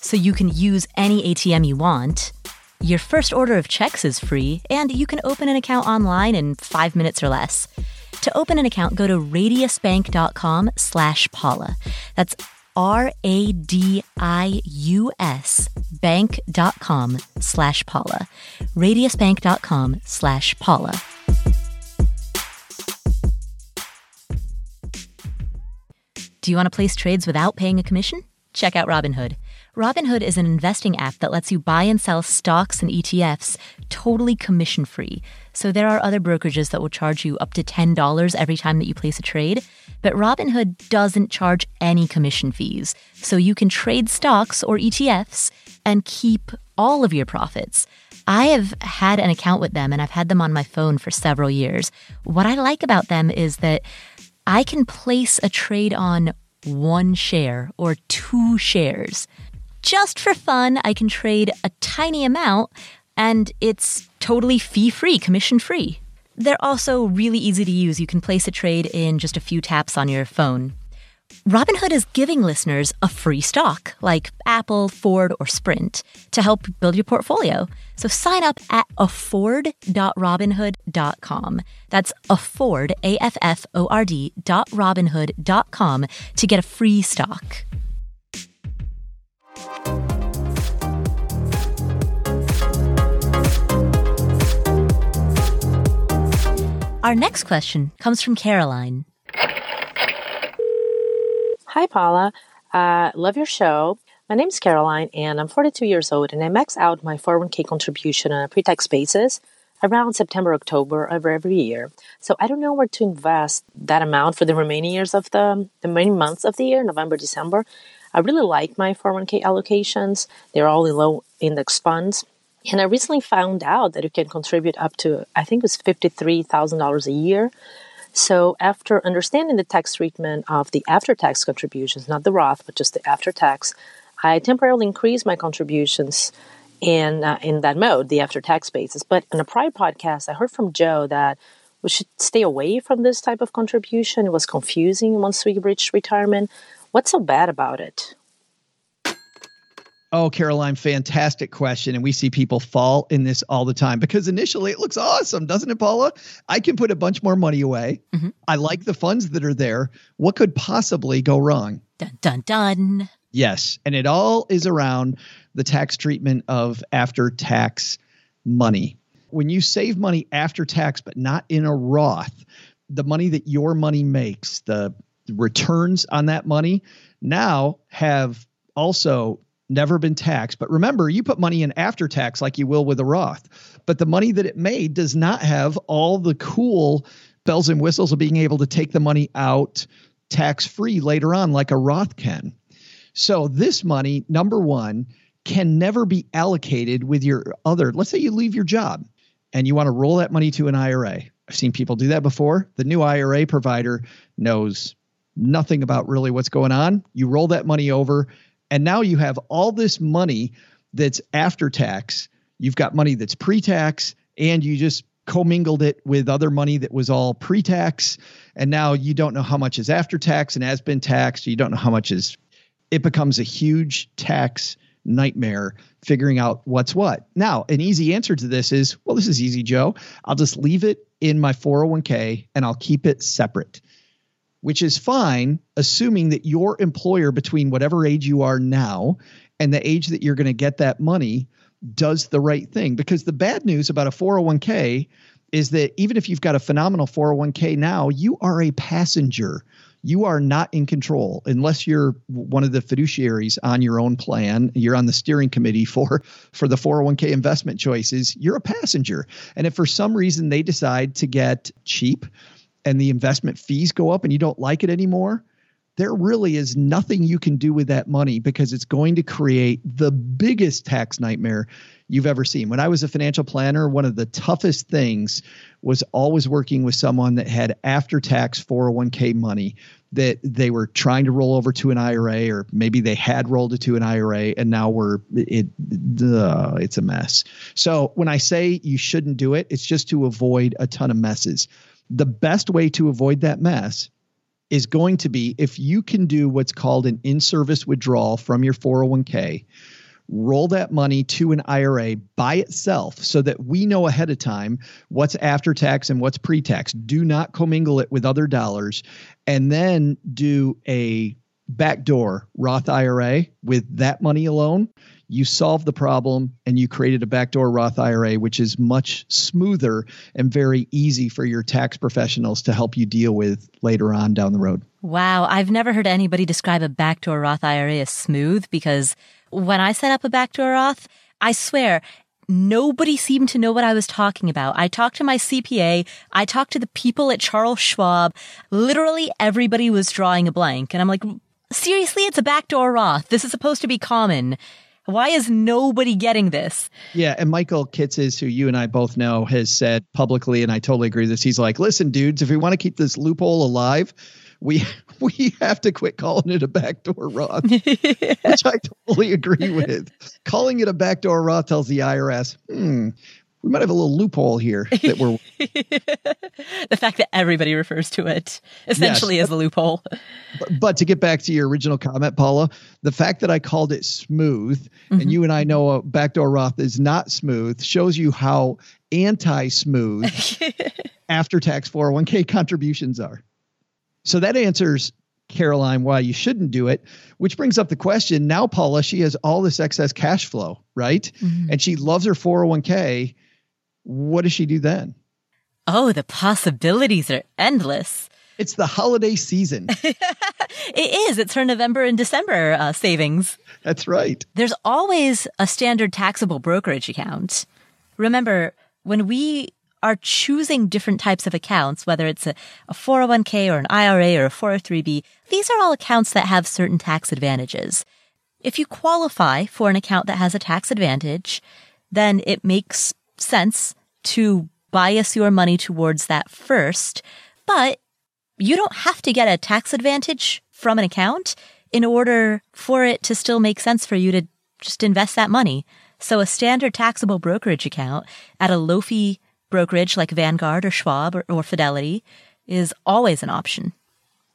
So you can use any ATM you want. Your first order of checks is free, and you can open an account online in five minutes or less. To open an account, go to radiusbank.com slash Paula. That's R-A-D-I-U-S bank.com slash Paula. Radiusbank.com slash Paula. Do you want to place trades without paying a commission? Check out Robinhood. Robinhood is an investing app that lets you buy and sell stocks and ETFs totally commission free. So there are other brokerages that will charge you up to $10 every time that you place a trade, but Robinhood doesn't charge any commission fees. So you can trade stocks or ETFs and keep all of your profits. I have had an account with them and I've had them on my phone for several years. What I like about them is that I can place a trade on one share or two shares just for fun, I can trade a tiny amount and it's totally fee free, commission free. They're also really easy to use. You can place a trade in just a few taps on your phone. Robinhood is giving listeners a free stock like Apple, Ford, or Sprint to help build your portfolio. So sign up at afford.robinhood.com. That's afford, A F F O R D, dot robinhood.com to get a free stock. Our next question comes from Caroline. Hi, Paula. Uh, love your show. My name is Caroline, and I'm 42 years old, and I max out my 401k contribution on a pre-tax basis around September, October of every year. So I don't know where to invest that amount for the remaining years of the the remaining months of the year, November, December. I really like my 401k allocations. They're all in low index funds. And I recently found out that you can contribute up to, I think it was $53,000 a year. So after understanding the tax treatment of the after tax contributions, not the Roth, but just the after tax, I temporarily increased my contributions in uh, in that mode, the after tax basis. But in a prior podcast, I heard from Joe that we should stay away from this type of contribution. It was confusing once we reached retirement. What's so bad about it? Oh, Caroline, fantastic question. And we see people fall in this all the time because initially it looks awesome, doesn't it, Paula? I can put a bunch more money away. Mm-hmm. I like the funds that are there. What could possibly go wrong? Dun, dun, dun. Yes. And it all is around the tax treatment of after tax money. When you save money after tax, but not in a Roth, the money that your money makes, the returns on that money now have also never been taxed. But remember, you put money in after tax like you will with a Roth. But the money that it made does not have all the cool bells and whistles of being able to take the money out tax free later on, like a Roth can. So, this money, number one, can never be allocated with your other. Let's say you leave your job and you want to roll that money to an IRA. I've seen people do that before. The new IRA provider knows nothing about really what's going on. You roll that money over and now you have all this money that's after tax. You've got money that's pre tax, and you just commingled it with other money that was all pre tax. And now you don't know how much is after tax and has been taxed. You don't know how much is, it becomes a huge tax nightmare figuring out what's what. Now, an easy answer to this is well, this is easy, Joe. I'll just leave it in my 401k and I'll keep it separate which is fine, assuming that your employer, between whatever age you are now and the age that you're going to get that money, does the right thing. Because the bad news about a 401k is that even if you've got a phenomenal 401k now, you are a passenger. You are not in control unless you're one of the fiduciaries on your own plan. You're on the steering committee for for the 401k investment choices. You're a passenger. And if for some reason they decide to get cheap and the investment fees go up and you don't like it anymore, there really is nothing you can do with that money because it's going to create the biggest tax nightmare you've ever seen. When I was a financial planner, one of the toughest things was always working with someone that had after tax 401k money that they were trying to roll over to an IRA or maybe they had rolled it to an IRA and now we're it uh, it's a mess. So when I say you shouldn't do it, it's just to avoid a ton of messes the best way to avoid that mess is going to be if you can do what's called an in service withdrawal from your 401k, roll that money to an IRA by itself so that we know ahead of time what's after tax and what's pre tax. Do not commingle it with other dollars and then do a backdoor Roth IRA with that money alone you solved the problem and you created a backdoor Roth IRA, which is much smoother and very easy for your tax professionals to help you deal with later on down the road. Wow. I've never heard anybody describe a backdoor Roth IRA as smooth because when I set up a backdoor Roth, I swear nobody seemed to know what I was talking about. I talked to my CPA. I talked to the people at Charles Schwab. Literally everybody was drawing a blank. And I'm like, seriously, it's a backdoor Roth. This is supposed to be common. Why is nobody getting this? Yeah, and Michael Kitces, who you and I both know, has said publicly, and I totally agree with this. He's like, listen, dudes, if we want to keep this loophole alive, we we have to quit calling it a backdoor Roth, which I totally agree with. Calling it a backdoor Roth tells the IRS, hmm, we might have a little loophole here that we're the fact that everybody refers to it essentially yes. as a loophole but, but, to get back to your original comment paula the fact that i called it smooth mm-hmm. and you and i know a backdoor roth is not smooth shows you how anti-smooth after tax 401k contributions are so that answers Caroline why you shouldn't do it, which brings up the question. Now, Paula, she has all this excess cash flow, right? Mm-hmm. And she loves her 401k what does she do then? Oh, the possibilities are endless. It's the holiday season. it is. It's her November and December uh, savings. That's right. There's always a standard taxable brokerage account. Remember, when we are choosing different types of accounts, whether it's a, a 401k or an IRA or a 403b, these are all accounts that have certain tax advantages. If you qualify for an account that has a tax advantage, then it makes sense to bias your money towards that first, but you don't have to get a tax advantage from an account in order for it to still make sense for you to just invest that money. So a standard taxable brokerage account at a low fee brokerage like Vanguard or Schwab or, or Fidelity is always an option.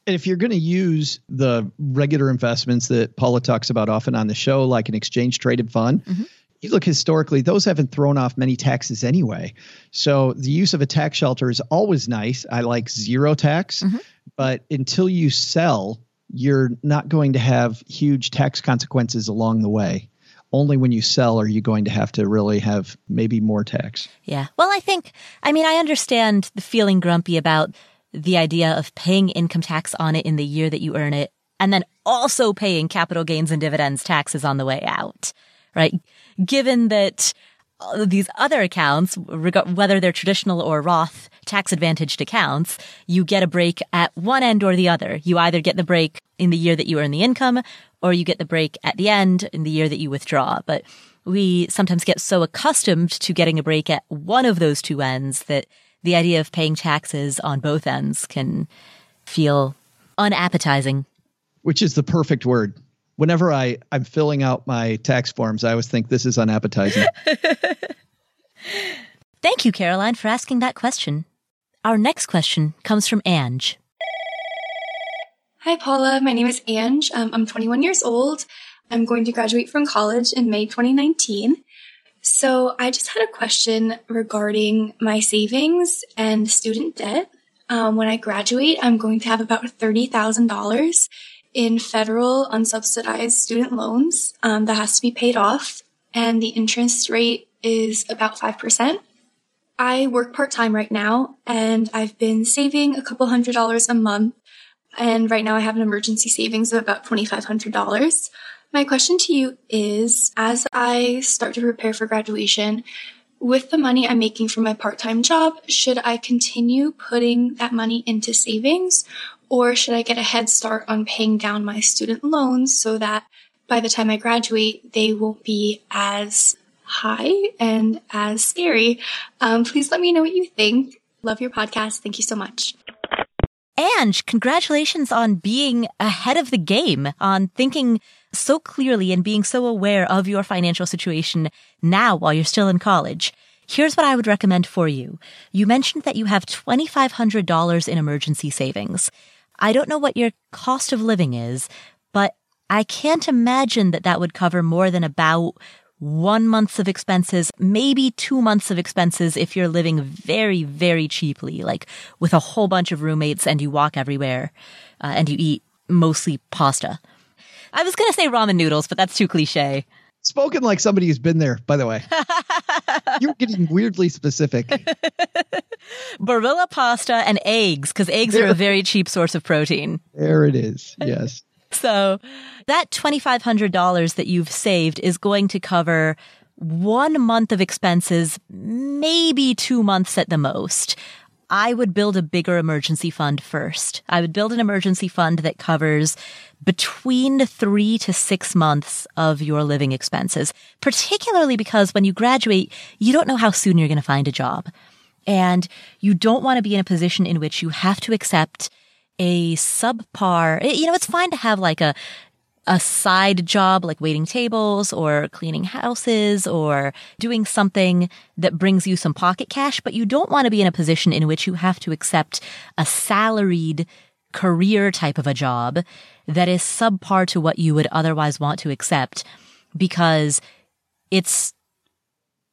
And if you're going to use the regular investments that Paula talks about often on the show, like an exchange traded fund, mm-hmm. You look historically, those haven't thrown off many taxes anyway. So the use of a tax shelter is always nice. I like zero tax, mm-hmm. but until you sell, you're not going to have huge tax consequences along the way only when you sell are you going to have to really have maybe more tax. Yeah. Well, I think, I mean, I understand the feeling grumpy about the idea of paying income tax on it in the year that you earn it and then also paying capital gains and dividends taxes on the way out, right? Given that uh, these other accounts, whether they're traditional or Roth tax advantaged accounts, you get a break at one end or the other. You either get the break in the year that you earn the income or you get the break at the end in the year that you withdraw. But we sometimes get so accustomed to getting a break at one of those two ends that the idea of paying taxes on both ends can feel unappetizing. Which is the perfect word. Whenever I, I'm filling out my tax forms, I always think this is unappetizing. Thank you, Caroline, for asking that question. Our next question comes from Ange. Hi, Paula. My name is Ange. Um, I'm 21 years old. I'm going to graduate from college in May 2019. So I just had a question regarding my savings and student debt. Um, when I graduate, I'm going to have about $30,000 in federal unsubsidized student loans um, that has to be paid off, and the interest rate is about 5%. I work part time right now, and I've been saving a couple hundred dollars a month and right now I have an emergency savings of about $2,500. My question to you is as I start to prepare for graduation, with the money I'm making from my part time job, should I continue putting that money into savings or should I get a head start on paying down my student loans so that by the time I graduate, they won't be as high and as scary? Um, please let me know what you think. Love your podcast. Thank you so much. And congratulations on being ahead of the game, on thinking so clearly and being so aware of your financial situation now while you're still in college. Here's what I would recommend for you. You mentioned that you have $2,500 in emergency savings. I don't know what your cost of living is, but I can't imagine that that would cover more than about one month's of expenses, maybe two months of expenses if you're living very, very cheaply, like with a whole bunch of roommates and you walk everywhere uh, and you eat mostly pasta. I was going to say ramen noodles, but that's too cliche. Spoken like somebody who's been there, by the way. You're getting weirdly specific. Barilla pasta and eggs, because eggs there. are a very cheap source of protein. There it is. Yes. So that $2,500 that you've saved is going to cover one month of expenses, maybe two months at the most. I would build a bigger emergency fund first. I would build an emergency fund that covers between three to six months of your living expenses, particularly because when you graduate, you don't know how soon you're going to find a job. And you don't want to be in a position in which you have to accept a subpar, you know, it's fine to have like a, a side job like waiting tables or cleaning houses or doing something that brings you some pocket cash, but you don't want to be in a position in which you have to accept a salaried career type of a job that is subpar to what you would otherwise want to accept because it's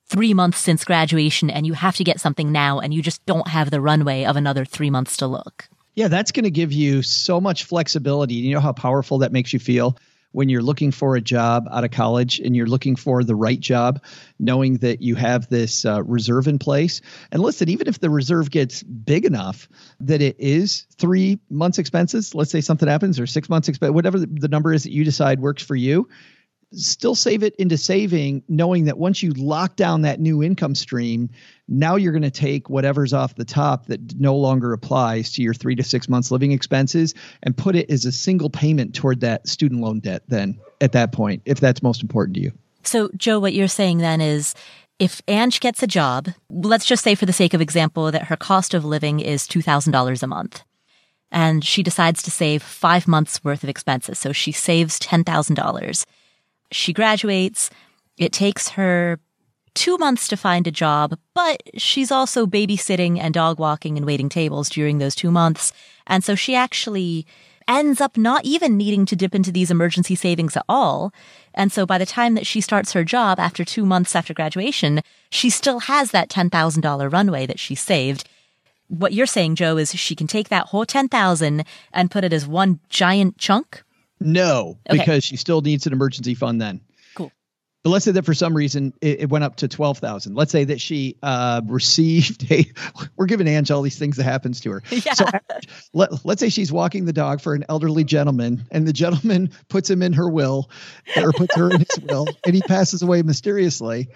three months since graduation and you have to get something now and you just don't have the runway of another three months to look. Yeah, that's going to give you so much flexibility. You know how powerful that makes you feel when you're looking for a job out of college and you're looking for the right job, knowing that you have this uh, reserve in place. And listen, even if the reserve gets big enough that it is three months expenses, let's say something happens or six months expense, whatever the, the number is that you decide works for you, still save it into saving, knowing that once you lock down that new income stream, now you're going to take whatever's off the top that no longer applies to your three to six months living expenses and put it as a single payment toward that student loan debt, then at that point, if that's most important to you. So, Joe, what you're saying then is if Ange gets a job, let's just say for the sake of example that her cost of living is $2,000 a month. And she decides to save five months worth of expenses. So she saves $10,000 she graduates. It takes her two months to find a job, but she's also babysitting and dog walking and waiting tables during those two months. And so she actually ends up not even needing to dip into these emergency savings at all. And so by the time that she starts her job after two months after graduation, she still has that $10,000 runway that she saved. What you're saying, Joe, is she can take that whole 10,000 and put it as one giant chunk? No, Okay. because she still needs an emergency fund then. Cool. But let's say that for some reason it, it went up to twelve thousand. Let's say that she uh, received a. We're giving Ange all these things that happens to her. Yeah. So let, let's say she's walking the dog for an elderly gentleman, and the gentleman puts him in her will, or puts her in his will, and he passes away mysteriously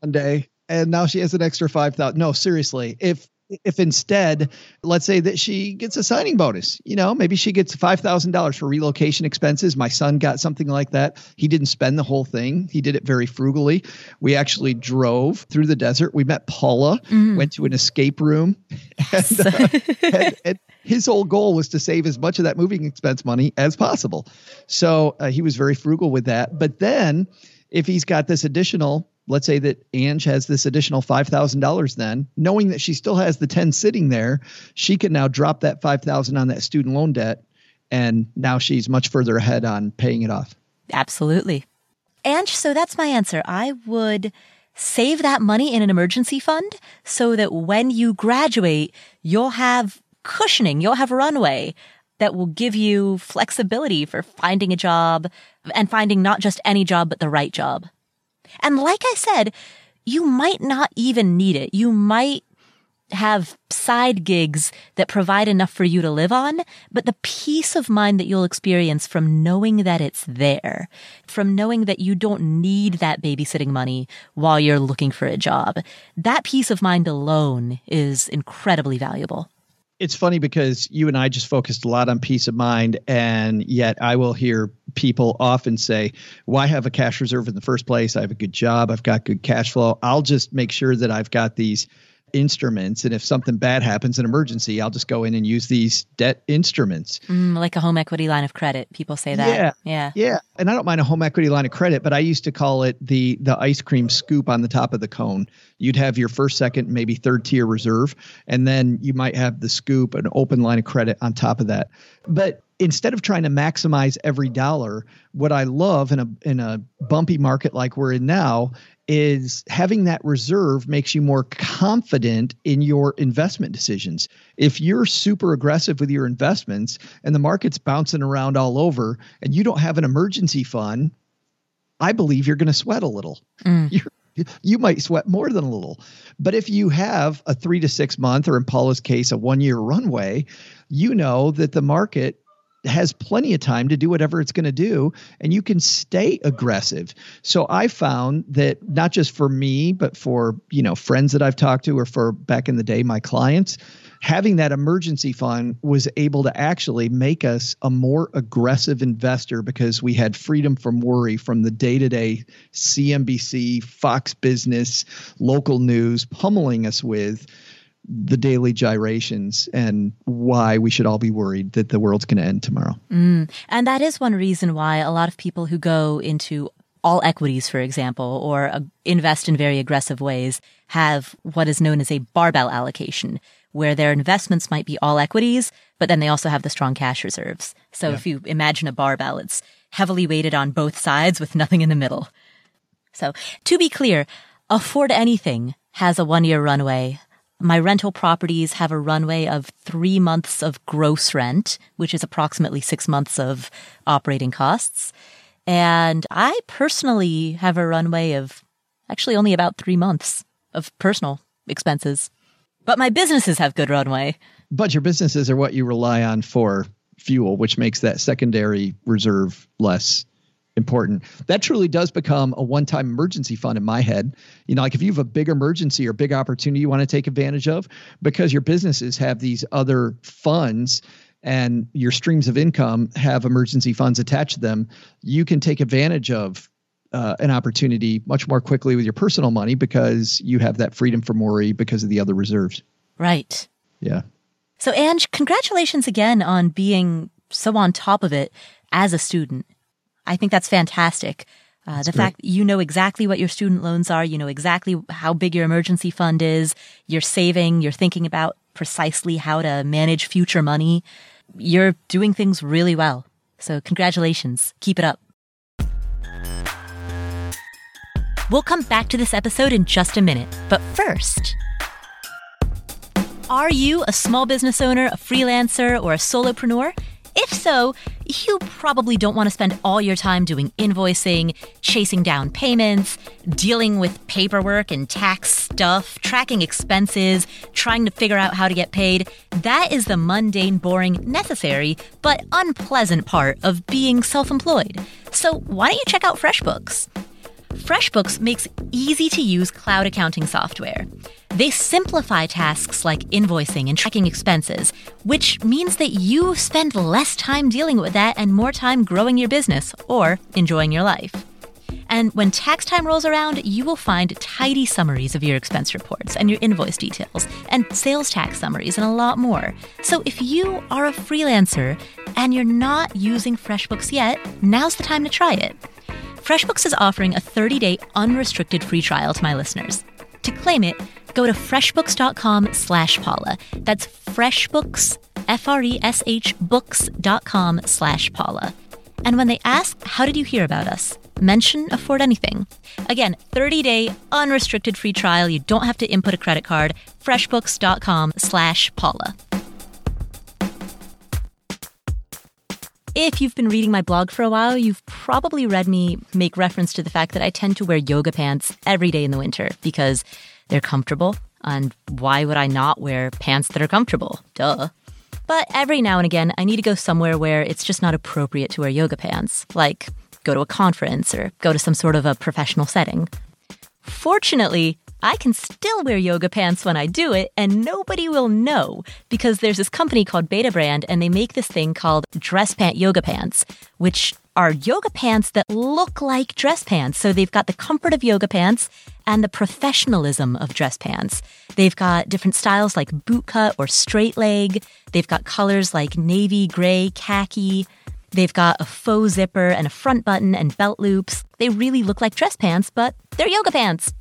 one day, and now she has an extra five thousand. No, seriously, if if instead, let's say that she gets a signing bonus, you know, maybe she gets $5,000 for relocation expenses. My son got something like that. He didn't spend the whole thing. He did it very frugally. We actually drove through the desert. We met Paula, went to an escape room. And, uh, and, and his whole goal was to save as much of that moving expense money as possible. So uh, he was very frugal with that. But then if he's got this additional let's say that Ange has this additional $5,000 then, knowing that she still has the 10 sitting there, she can now drop that 5,000 on that student loan debt and now she's much further ahead on paying it off. Absolutely. And so that's my answer. I would save that money in an emergency fund so that when you graduate, you'll have cushioning, you'll have runway that will give you flexibility for finding a job and finding not just any job, but the right job. And like I said, you might not even need it. You might have side gigs that provide enough for you to live on, but the peace of mind that you'll experience from knowing that it's there, from knowing that you don't need that babysitting money while you're looking for a job, that peace of mind alone is incredibly valuable. It's funny because you and I just focused a lot on peace of mind, and yet I will hear people often say, Why have a cash reserve in the first place? I have a good job, I've got good cash flow. I'll just make sure that I've got these instruments. And if something bad happens, an emergency, I'll just go in and use these debt instruments. Mm, like a home equity line of credit. People say that. Yeah. Yeah. Yeah, and I don't mind a home equity line of credit, but I used to call it the the ice cream scoop on the top of the cone. You'd have your first, second, maybe third tier reserve, and then you might have the scoop, an open line of credit on top of that. But instead of trying to maximize every dollar, what I love in a in a bumpy market like we're in now is having that reserve makes you more confident in your investment decisions. If you're super aggressive with your investments and the market's bouncing around all over and you don't have an emergency fund, I believe you're going to sweat a little. Mm. You're, you might sweat more than a little. But if you have a three to six month, or in Paula's case, a one year runway, you know that the market has plenty of time to do whatever it's going to do and you can stay aggressive. So I found that not just for me but for, you know, friends that I've talked to or for back in the day my clients, having that emergency fund was able to actually make us a more aggressive investor because we had freedom from worry from the day-to-day CNBC, Fox Business, local news pummeling us with the daily gyrations and why we should all be worried that the world's going to end tomorrow. And that is one reason why a lot of people who go into all equities, for example, or uh, invest in very aggressive ways have what is known as a barbell allocation, where their investments might be all equities, but then they also have the strong cash reserves. So if you imagine a barbell, it's heavily weighted on both sides with nothing in the middle. So to be clear, Afford Anything has a one year runway. My rental properties have a runway of three months of gross rent, which is approximately six months of operating costs. And I personally have a runway of actually only about three months of personal expenses. But my businesses have good runway. But your businesses are what you rely on for fuel, which makes that secondary reserve less important. That truly does become a one time emergency fund in my head. You know, like if you have a big emergency or big opportunity you want to take advantage of, because your businesses have these other funds and your streams of income have emergency funds attached to them, you can take advantage of uh, an opportunity much more quickly with your personal money because you have that freedom from worry because of the other reserves. Right. Yeah. So, Ange, congratulations again on being so on top of it as a student. I think that's fantastic. Uh, the great. fact you know exactly what your student loans are, you know exactly how big your emergency fund is, you're saving, you're thinking about precisely how to manage future money. You're doing things really well. So congratulations. Keep it up. We'll come back to this episode in just a minute. But first, are you a small business owner, a freelancer, or a solopreneur? If so, you probably don't want to spend all your time doing invoicing, chasing down payments, dealing with paperwork and tax stuff, tracking expenses, trying to figure out how to get paid. That is the mundane, boring, necessary, but unpleasant part of being self employed. So why don't you check out FreshBooks? FreshBooks makes easy to use cloud accounting software. They simplify tasks like invoicing and tracking expenses, which means that you spend less time dealing with that and more time growing your business or enjoying your life. And when tax time rolls around, you will find tidy summaries of your expense reports and your invoice details and sales tax summaries and a lot more. So if you are a freelancer and you're not using FreshBooks yet, now's the time to try it. FreshBooks is offering a 30 day unrestricted free trial to my listeners. To claim it, go to freshbooks.com slash Paula. That's freshbooks, F R E S H books.com slash Paula. And when they ask, how did you hear about us? Mention Afford Anything. Again, 30 day unrestricted free trial. You don't have to input a credit card. Freshbooks.com slash Paula. If you've been reading my blog for a while, you've probably read me make reference to the fact that I tend to wear yoga pants every day in the winter because they're comfortable. And why would I not wear pants that are comfortable? Duh. But every now and again, I need to go somewhere where it's just not appropriate to wear yoga pants, like go to a conference or go to some sort of a professional setting. Fortunately, I can still wear yoga pants when I do it, and nobody will know because there's this company called Betabrand, and they make this thing called dress pant yoga pants, which are yoga pants that look like dress pants. So they've got the comfort of yoga pants and the professionalism of dress pants. They've got different styles like bootcut or straight leg. They've got colors like navy, gray, khaki. They've got a faux zipper and a front button and belt loops. They really look like dress pants, but they're yoga pants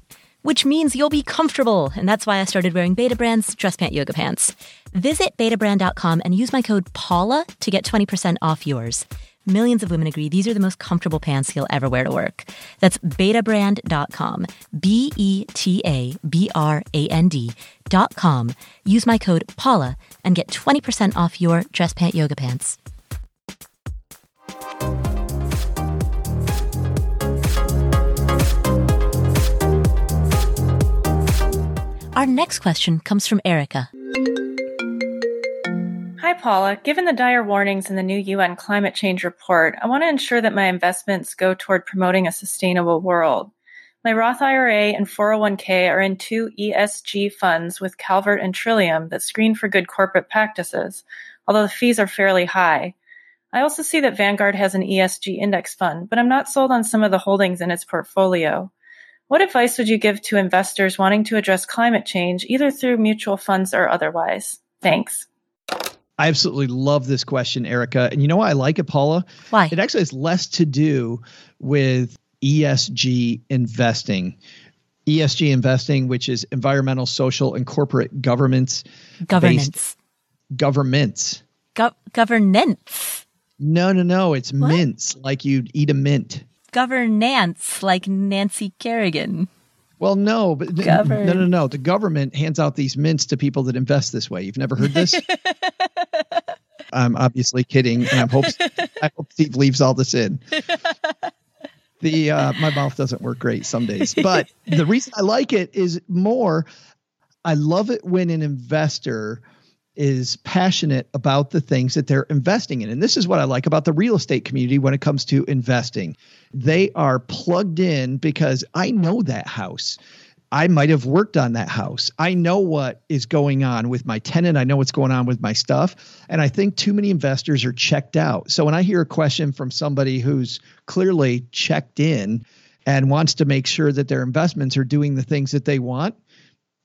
which means you'll be comfortable. And that's why I started wearing Betabrand's dress pant yoga pants. Visit betabrand.com and use my code PAULA to get 20% off yours. Millions of women agree these are the most comfortable pants you'll ever wear to work. That's betabrand.com. B E T A B R A N D.com. Use my code PAULA and get 20% off your dress pant yoga pants. Our next question comes from Erica. Hi, Paula. Given the dire warnings in the new UN climate change report, I want to ensure that my investments go toward promoting a sustainable world. My Roth IRA and 401k are in two ESG funds with Calvert and Trillium that screen for good corporate practices, although the fees are fairly high. I also see that Vanguard has an ESG index fund, but I'm not sold on some of the holdings in its portfolio. What advice would you give to investors wanting to address climate change, either through mutual funds or otherwise? Thanks. I absolutely love this question, Erica. And you know why I like it, Paula? Why? It actually has less to do with ESG investing. ESG investing, which is environmental, social, and corporate governments. Governance. Governments. Go- governance. No, no, no. It's what? mints, like you'd eat a mint governance like Nancy Kerrigan. Well, no, but Govern. no, no, no. The government hands out these mints to people that invest this way. You've never heard this? I'm obviously kidding, and I hope I hope Steve leaves all this in. The uh, my mouth doesn't work great some days, but the reason I like it is more. I love it when an investor is passionate about the things that they're investing in. And this is what I like about the real estate community when it comes to investing. They are plugged in because I know that house. I might have worked on that house. I know what is going on with my tenant. I know what's going on with my stuff. And I think too many investors are checked out. So when I hear a question from somebody who's clearly checked in and wants to make sure that their investments are doing the things that they want,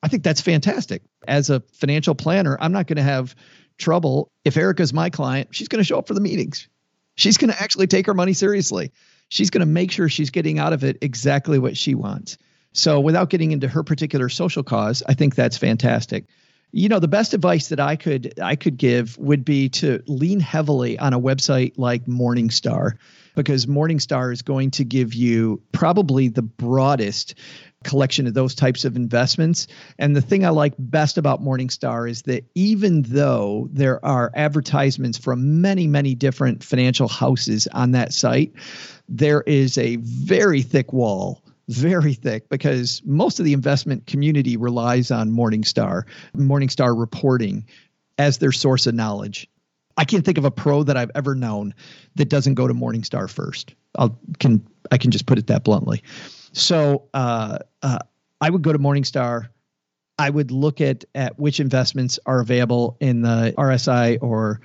I think that's fantastic. As a financial planner, I'm not going to have trouble. If Erica's my client, she's going to show up for the meetings. She's going to actually take her money seriously. She's going to make sure she's getting out of it exactly what she wants. So, without getting into her particular social cause, I think that's fantastic. You know, the best advice that I could I could give would be to lean heavily on a website like Morningstar because Morningstar is going to give you probably the broadest collection of those types of investments. And the thing I like best about Morningstar is that even though there are advertisements from many, many different financial houses on that site, there is a very thick wall very thick because most of the investment community relies on Morningstar, Morningstar reporting as their source of knowledge. I can't think of a pro that I've ever known that doesn't go to Morningstar first. I'll can I can just put it that bluntly. So uh, uh, I would go to Morningstar. I would look at at which investments are available in the RSI or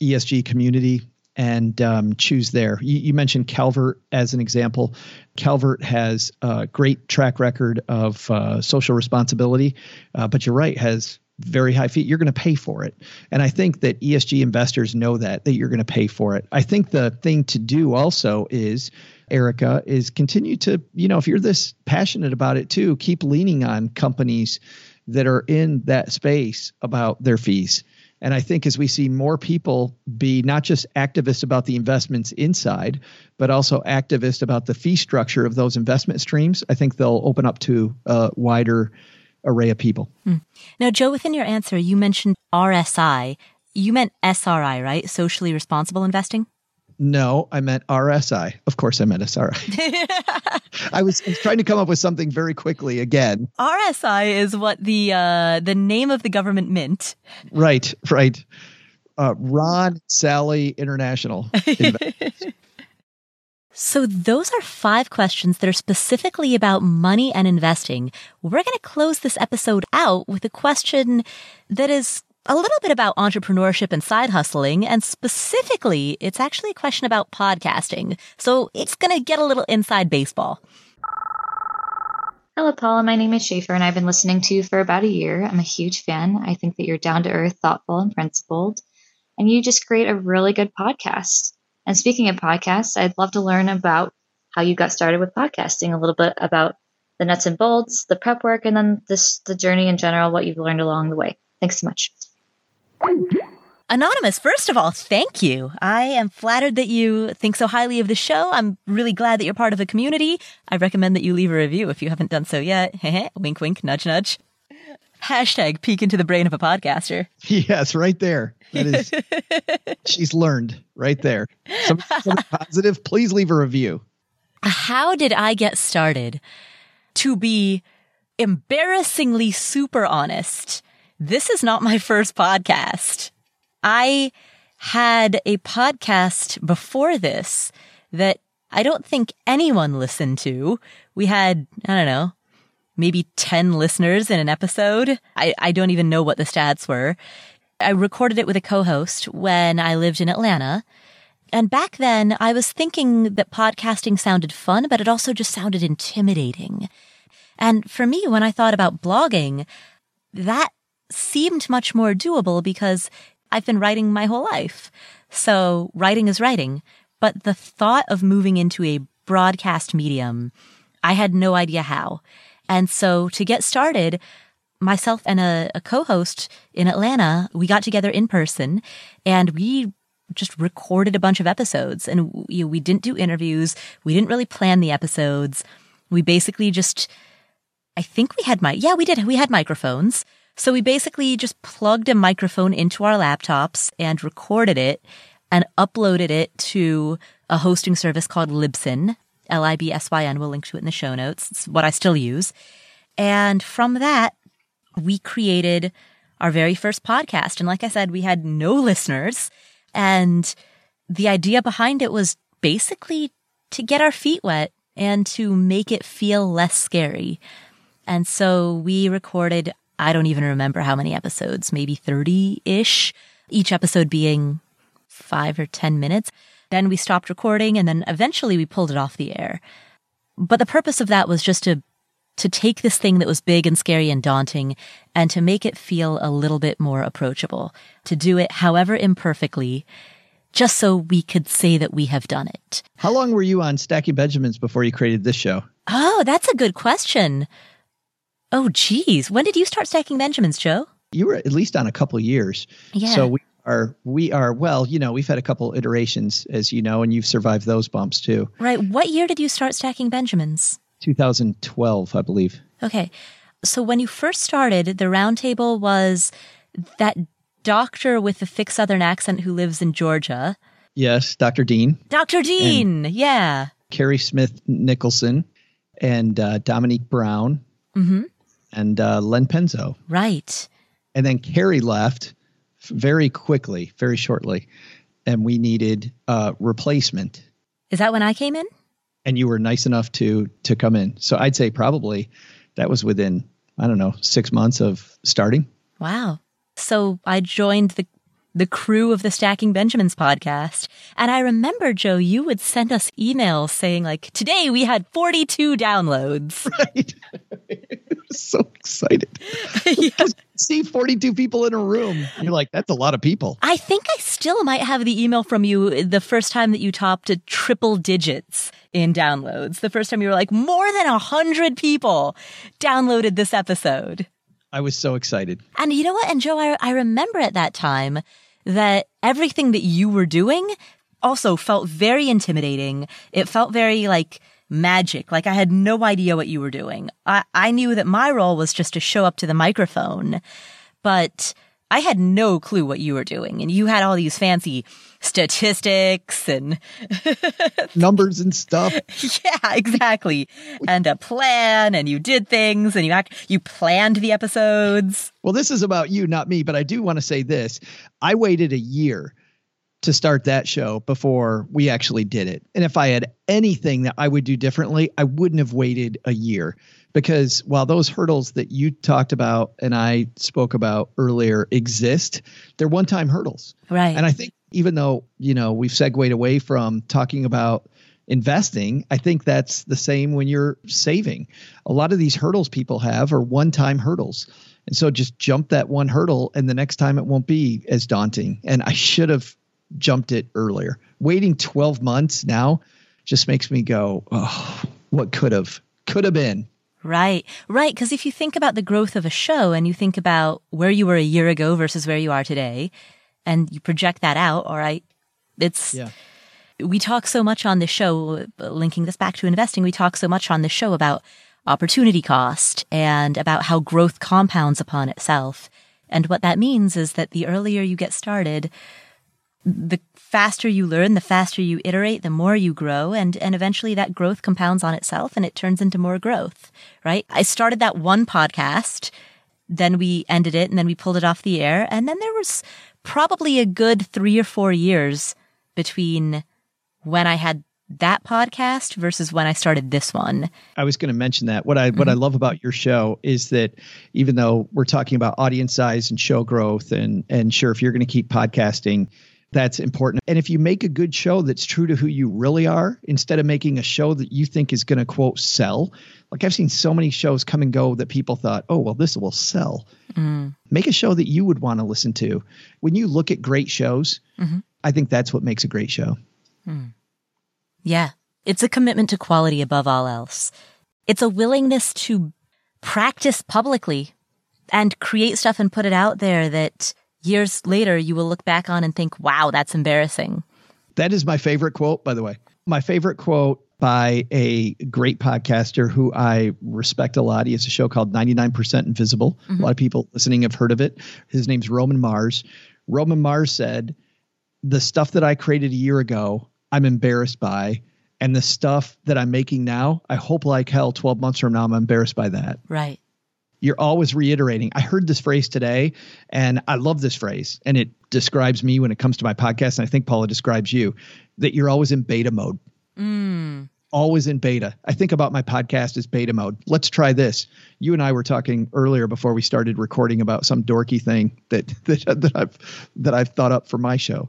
ESG community and um, choose there. You, you, mentioned Calvert as an example. Calvert has a great track record of uh, social responsibility, uh, but you're right, has very high fee. You're going to pay for it. And I think that ESG investors know that, that you're going to pay for it. I think the thing to do also is, Erica, is continue to, you know, if you're this passionate about it too, keep leaning on companies that are in that space about their fees and I think as we see more people be not just activists about the investments inside, but also activists about the fee structure of those investment streams, I think they'll open up to a wider array of people. Hmm. Now, Joe, within your answer, you mentioned RSI. You meant SRI, right? Socially responsible investing? No, I meant RSI. Of course, I meant SRI. I was, I was trying to come up with something very quickly again. RSI is what the uh, the name of the government mint. Right, right. Uh, Ron Sally International. so those are five questions that are specifically about money and investing. We're going to close this episode out with a question that is a little bit about entrepreneurship and side hustling, and specifically, it's actually a question about podcasting. So it's going to get a little inside baseball. Hello, Paula. My name is Schaffer, and I've been listening to you for about a year. I'm a huge fan. I think that you're down to earth, thoughtful, and principled, and you just create a really good podcast. And speaking of podcasts, I'd love to learn about how you got started with podcasting, a little bit about the nuts and bolts, the prep work, and then this the journey in general, what you've learned along the way. Thanks so much. Anonymous, first of all, thank you. I am flattered that you think so highly of the show. I'm really glad that you're part of the community. I recommend that you leave a review if you haven't done so yet. wink, wink, nudge, nudge. Hashtag peek into the brain of a podcaster. Yes, right there. That is, she's learned right there. Something, something positive, please leave a review. How did I get started? To be embarrassingly super honest, this is not my first podcast. I had a podcast before this that I don't think anyone listened to. We had, I don't know, maybe 10 listeners in an episode. I, I don't even know what the stats were. I recorded it with a co-host when I lived in Atlanta. And back then I was thinking that podcasting sounded fun, but it also just sounded intimidating. And for me, when I thought about blogging, that seemed much more doable because I've been writing my whole life. So writing is writing. But the thought of moving into a broadcast medium, I had no idea how. And so to get started, myself and a, a co-host in Atlanta, we got together in person and we just recorded a bunch of episodes and we, we didn't do interviews. We didn't really plan the episodes. We basically just, I think we had my, yeah, we did. We had microphones so we basically just plugged a microphone into our laptops and recorded it and uploaded it to a hosting service called Libsyn, L-I-B-S-Y-N. We'll link to it in the show notes. It's what I still use. And from that, we created our very first podcast. And like I said, we had no listeners. And the idea behind it was basically to get our feet wet and to make it feel less scary. And so we recorded I don't even remember how many episodes, maybe 30 ish, each episode being five or 10 minutes. Then we stopped recording and then eventually we pulled it off the air. But the purpose of that was just to, to take this thing that was big and scary and daunting and to make it feel a little bit more approachable, to do it however imperfectly just so we could say that we have done it. How long were you on Stacking Benjamins before you created this show? Oh, that's a good question. Oh, geez. When did you start stacking Benjamins, Joe? You were at least on a couple years. Yeah. So we are we are well, you know, we've had a couple iterations as you know, and you've survived those bumps too. Right. What year did you start stacking Benjamins? 2012, I believe. Okay. So when you first started, the roundtable was that doctor with the thick southern accent who lives in Georgia. Yes, Dr. Dean. Dr. Dean, yeah. Carrie Smith Nicholson and uh, Dominique Brown hmm and uh, Len Penzo. Right. And then Carrie left very quickly, very shortly, and we needed uh, replacement. Is that when I came in? And you were nice enough to to come in. So I'd say probably that was within I don't know six months of starting. Wow. So I joined the the crew of the Stacking Benjamins podcast. And I remember, Joe, you would send us emails saying, like, today we had 42 downloads. Right. so excited. Yeah. See 42 people in a room. You're like, that's a lot of people. I think I still might have the email from you the first time that you topped a triple digits in downloads. The first time you were like, more than a hundred people downloaded this episode. I was so excited. And you know what? And Joe, I, I remember at that time that everything that you were doing also felt very intimidating. It felt very like magic. Like I had no idea what you were doing. I, I knew that my role was just to show up to the microphone, but I had no clue what you were doing. And you had all these fancy statistics and Numbers and stuff. yeah, exactly. And a plan and you did things and you act, you planned the episodes. Well, this is about you, not me, but I do want to say this. I waited a year to start that show before we actually did it. And if I had anything that I would do differently, I wouldn't have waited a year because while those hurdles that you talked about and I spoke about earlier exist, they're one time hurdles. Right. And I think even though, you know, we've segued away from talking about investing, I think that's the same when you're saving. A lot of these hurdles people have are one time hurdles. And so just jump that one hurdle and the next time it won't be as daunting. And I should have jumped it earlier. Waiting 12 months now just makes me go, oh, what could have, could have been. Right, right. Because if you think about the growth of a show and you think about where you were a year ago versus where you are today, and you project that out, all right, it's. Yeah. We talk so much on the show, linking this back to investing, we talk so much on the show about opportunity cost and about how growth compounds upon itself. And what that means is that the earlier you get started, the faster you learn, the faster you iterate, the more you grow, and, and eventually that growth compounds on itself and it turns into more growth, right? I started that one podcast, then we ended it, and then we pulled it off the air, and then there was probably a good three or four years between when I had that podcast versus when I started this one. I was going to mention that. What I what mm-hmm. I love about your show is that even though we're talking about audience size and show growth and and sure if you're going to keep podcasting that's important. And if you make a good show that's true to who you really are, instead of making a show that you think is going to quote sell, like I've seen so many shows come and go that people thought, oh, well, this will sell. Mm. Make a show that you would want to listen to. When you look at great shows, mm-hmm. I think that's what makes a great show. Mm. Yeah. It's a commitment to quality above all else. It's a willingness to practice publicly and create stuff and put it out there that years later you will look back on and think, wow, that's embarrassing. That is my favorite quote, by the way. My favorite quote by a great podcaster who I respect a lot. He has a show called 99% Invisible. A mm-hmm. lot of people listening have heard of it. His name's Roman Mars. Roman Mars said, The stuff that I created a year ago, I'm embarrassed by. And the stuff that I'm making now, I hope like hell 12 months from now, I'm embarrassed by that. Right. You're always reiterating. I heard this phrase today and I love this phrase. And it describes me when it comes to my podcast. And I think Paula describes you that you're always in beta mode. Mm. Always in beta. I think about my podcast as beta mode. Let's try this. You and I were talking earlier before we started recording about some dorky thing that that, that I've that I've thought up for my show,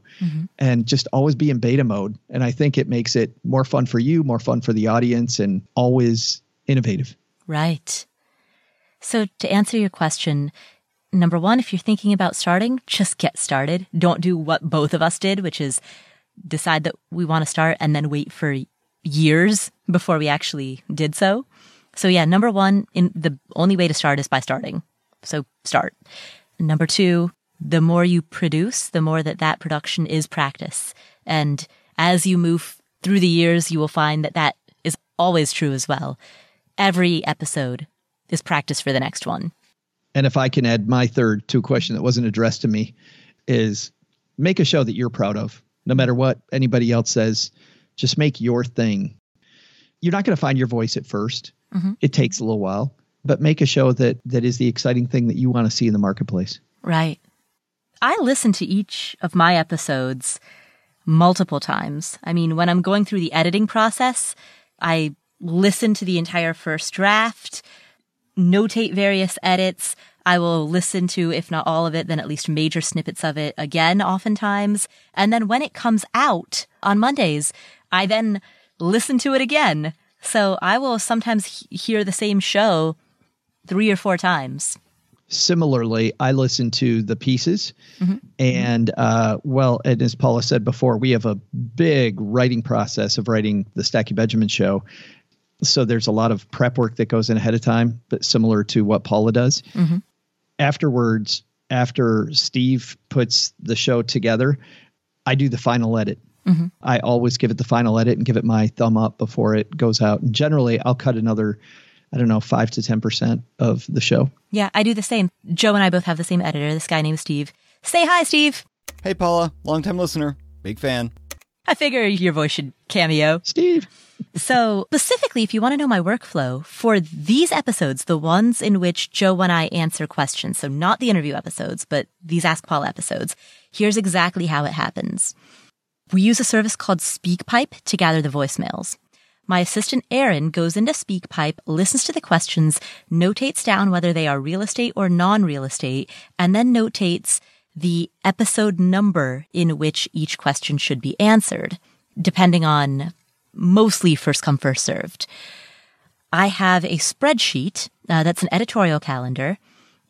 and just always be in beta mode. And I think it makes it more fun for you, more fun for the audience, and always innovative. Right. So to answer your question, number one, if you're thinking about starting, just get started. Don't do what both of us did, which is decide that we want to start and then wait for years before we actually did so. So yeah, number one, in the only way to start is by starting. So start. Number two, the more you produce, the more that that production is practice. And as you move through the years, you will find that that is always true as well. Every episode is practice for the next one. And if I can add my third to a question that wasn't addressed to me, is make a show that you're proud of. No matter what anybody else says, just make your thing. You're not going to find your voice at 1st Mm-hmm. It takes a little while, but make a show that that is the exciting thing that you want to see in the marketplace. Right. I listen to each of my episodes multiple times. I mean, when I'm going through the editing process, I listen to the entire first draft, notate various edits. I will listen to, if not all of it, then at least major snippets of it again, oftentimes. And then when it comes out on Mondays, I then listen to it again. So I will sometimes he- hear the same show three or four times. Similarly, I listen to the pieces, and uh, well, and as Paula said before, we have a big writing process of writing the Stacking Benjamins show. So there's a lot of prep work that goes in ahead of time, but similar to what Paula does. Mm-hmm. Afterwards, after Steve puts the show together, I do the final edit. Mm-hmm. I always give it the final edit and give it my thumb up before it goes out. And generally, I'll cut another, I don't know, five to ten percent of the show. Yeah, I do the same. Joe and I both have the same editor, this guy named Steve. Say hi, Steve. Hey, Paula, longtime listener, big fan. I figure your voice should cameo. Steve. So, specifically, if you want to know my workflow for these episodes, the ones in which Joe and I answer questions, so not the interview episodes, but these Ask Paul episodes, here's exactly how it happens. We use a service called SpeakPipe to gather the voicemails. My assistant Aaron goes into SpeakPipe, listens to the questions, notates down whether they are real estate or non-real estate, and then notates the episode number in which each question should be answered, depending on mostly first come, first served. I have a spreadsheet uh, that's an editorial calendar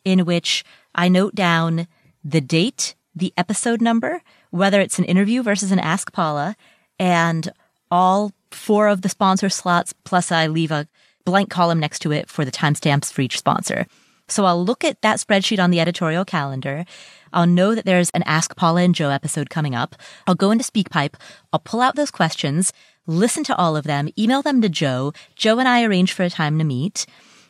in which I note down the date, the episode number, whether it's an interview versus an Ask Paula, and all four of the sponsor slots, plus I leave a blank column next to it for the timestamps for each sponsor. So I'll look at that spreadsheet on the editorial calendar. I'll know that there's an Ask Paula and Joe episode coming up. I'll go into SpeakPipe. I'll pull out those questions, listen to all of them, email them to Joe. Joe and I arrange for a time to meet.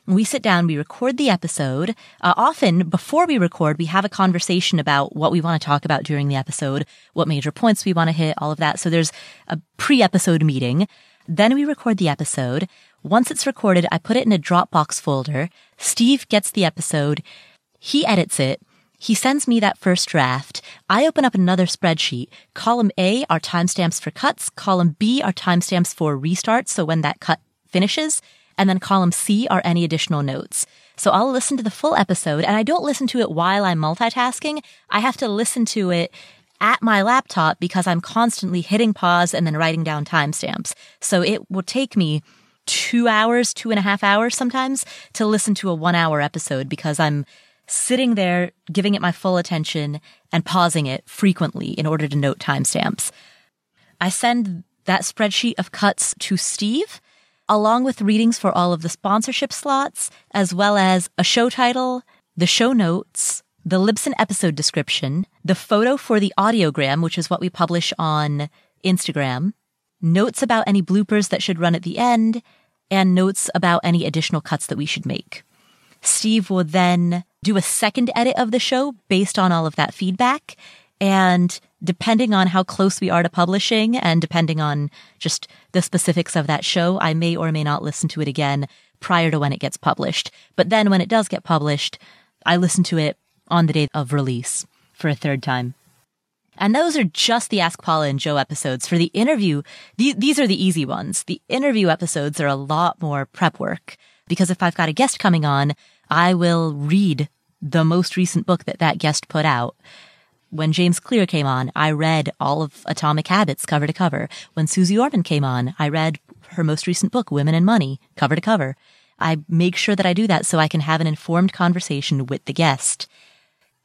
We sit down, we record the episode. Uh, often, before we record, we have a conversation about what we want to talk about during the episode, what major points we want to hit, all of that. So there's a pre episode meeting. Then we record the episode. Once it's recorded, I put it in a Dropbox folder. Steve gets the episode. He edits it. He sends me that first draft. I open up another spreadsheet. Column A are timestamps for cuts. Column B are timestamps for restarts. So when that cut finishes. And then column C are any additional notes. So I'll listen to the full episode and I don't listen to it while I'm multitasking. I have to listen to it at my laptop because I'm constantly hitting pause and then writing down timestamps. So it will take me two hours, two and a half hours sometimes to listen to a one hour episode because I'm sitting there giving it my full attention and pausing it frequently in order to note timestamps. I send that spreadsheet of cuts to Steve along with readings for all of the sponsorship slots, as well as a show title, the show notes, the Libsyn episode description, the photo for the audiogram, which is what we publish on Instagram, notes about any bloopers that should run at the end, and notes about any additional cuts that we should make. Steve will then do a second edit of the show based on all of that feedback. And depending on how close we are to publishing and depending on just the specifics of that show, I may or may not listen to it again prior to when it gets published. But then when it does get published, I listen to it on the day of release for a third time. And those are just the Ask Paula and Joe episodes. For the interview, the, these are the easy ones. The interview episodes are a lot more prep work because if I've got a guest coming on, I will read the most recent book that that guest put out. When James Clear came on, I read all of Atomic Habits cover to cover. When Suze Orman came on, I read her most recent book, Women and Money, cover to cover. I make sure that I do that so I can have an informed conversation with the guest.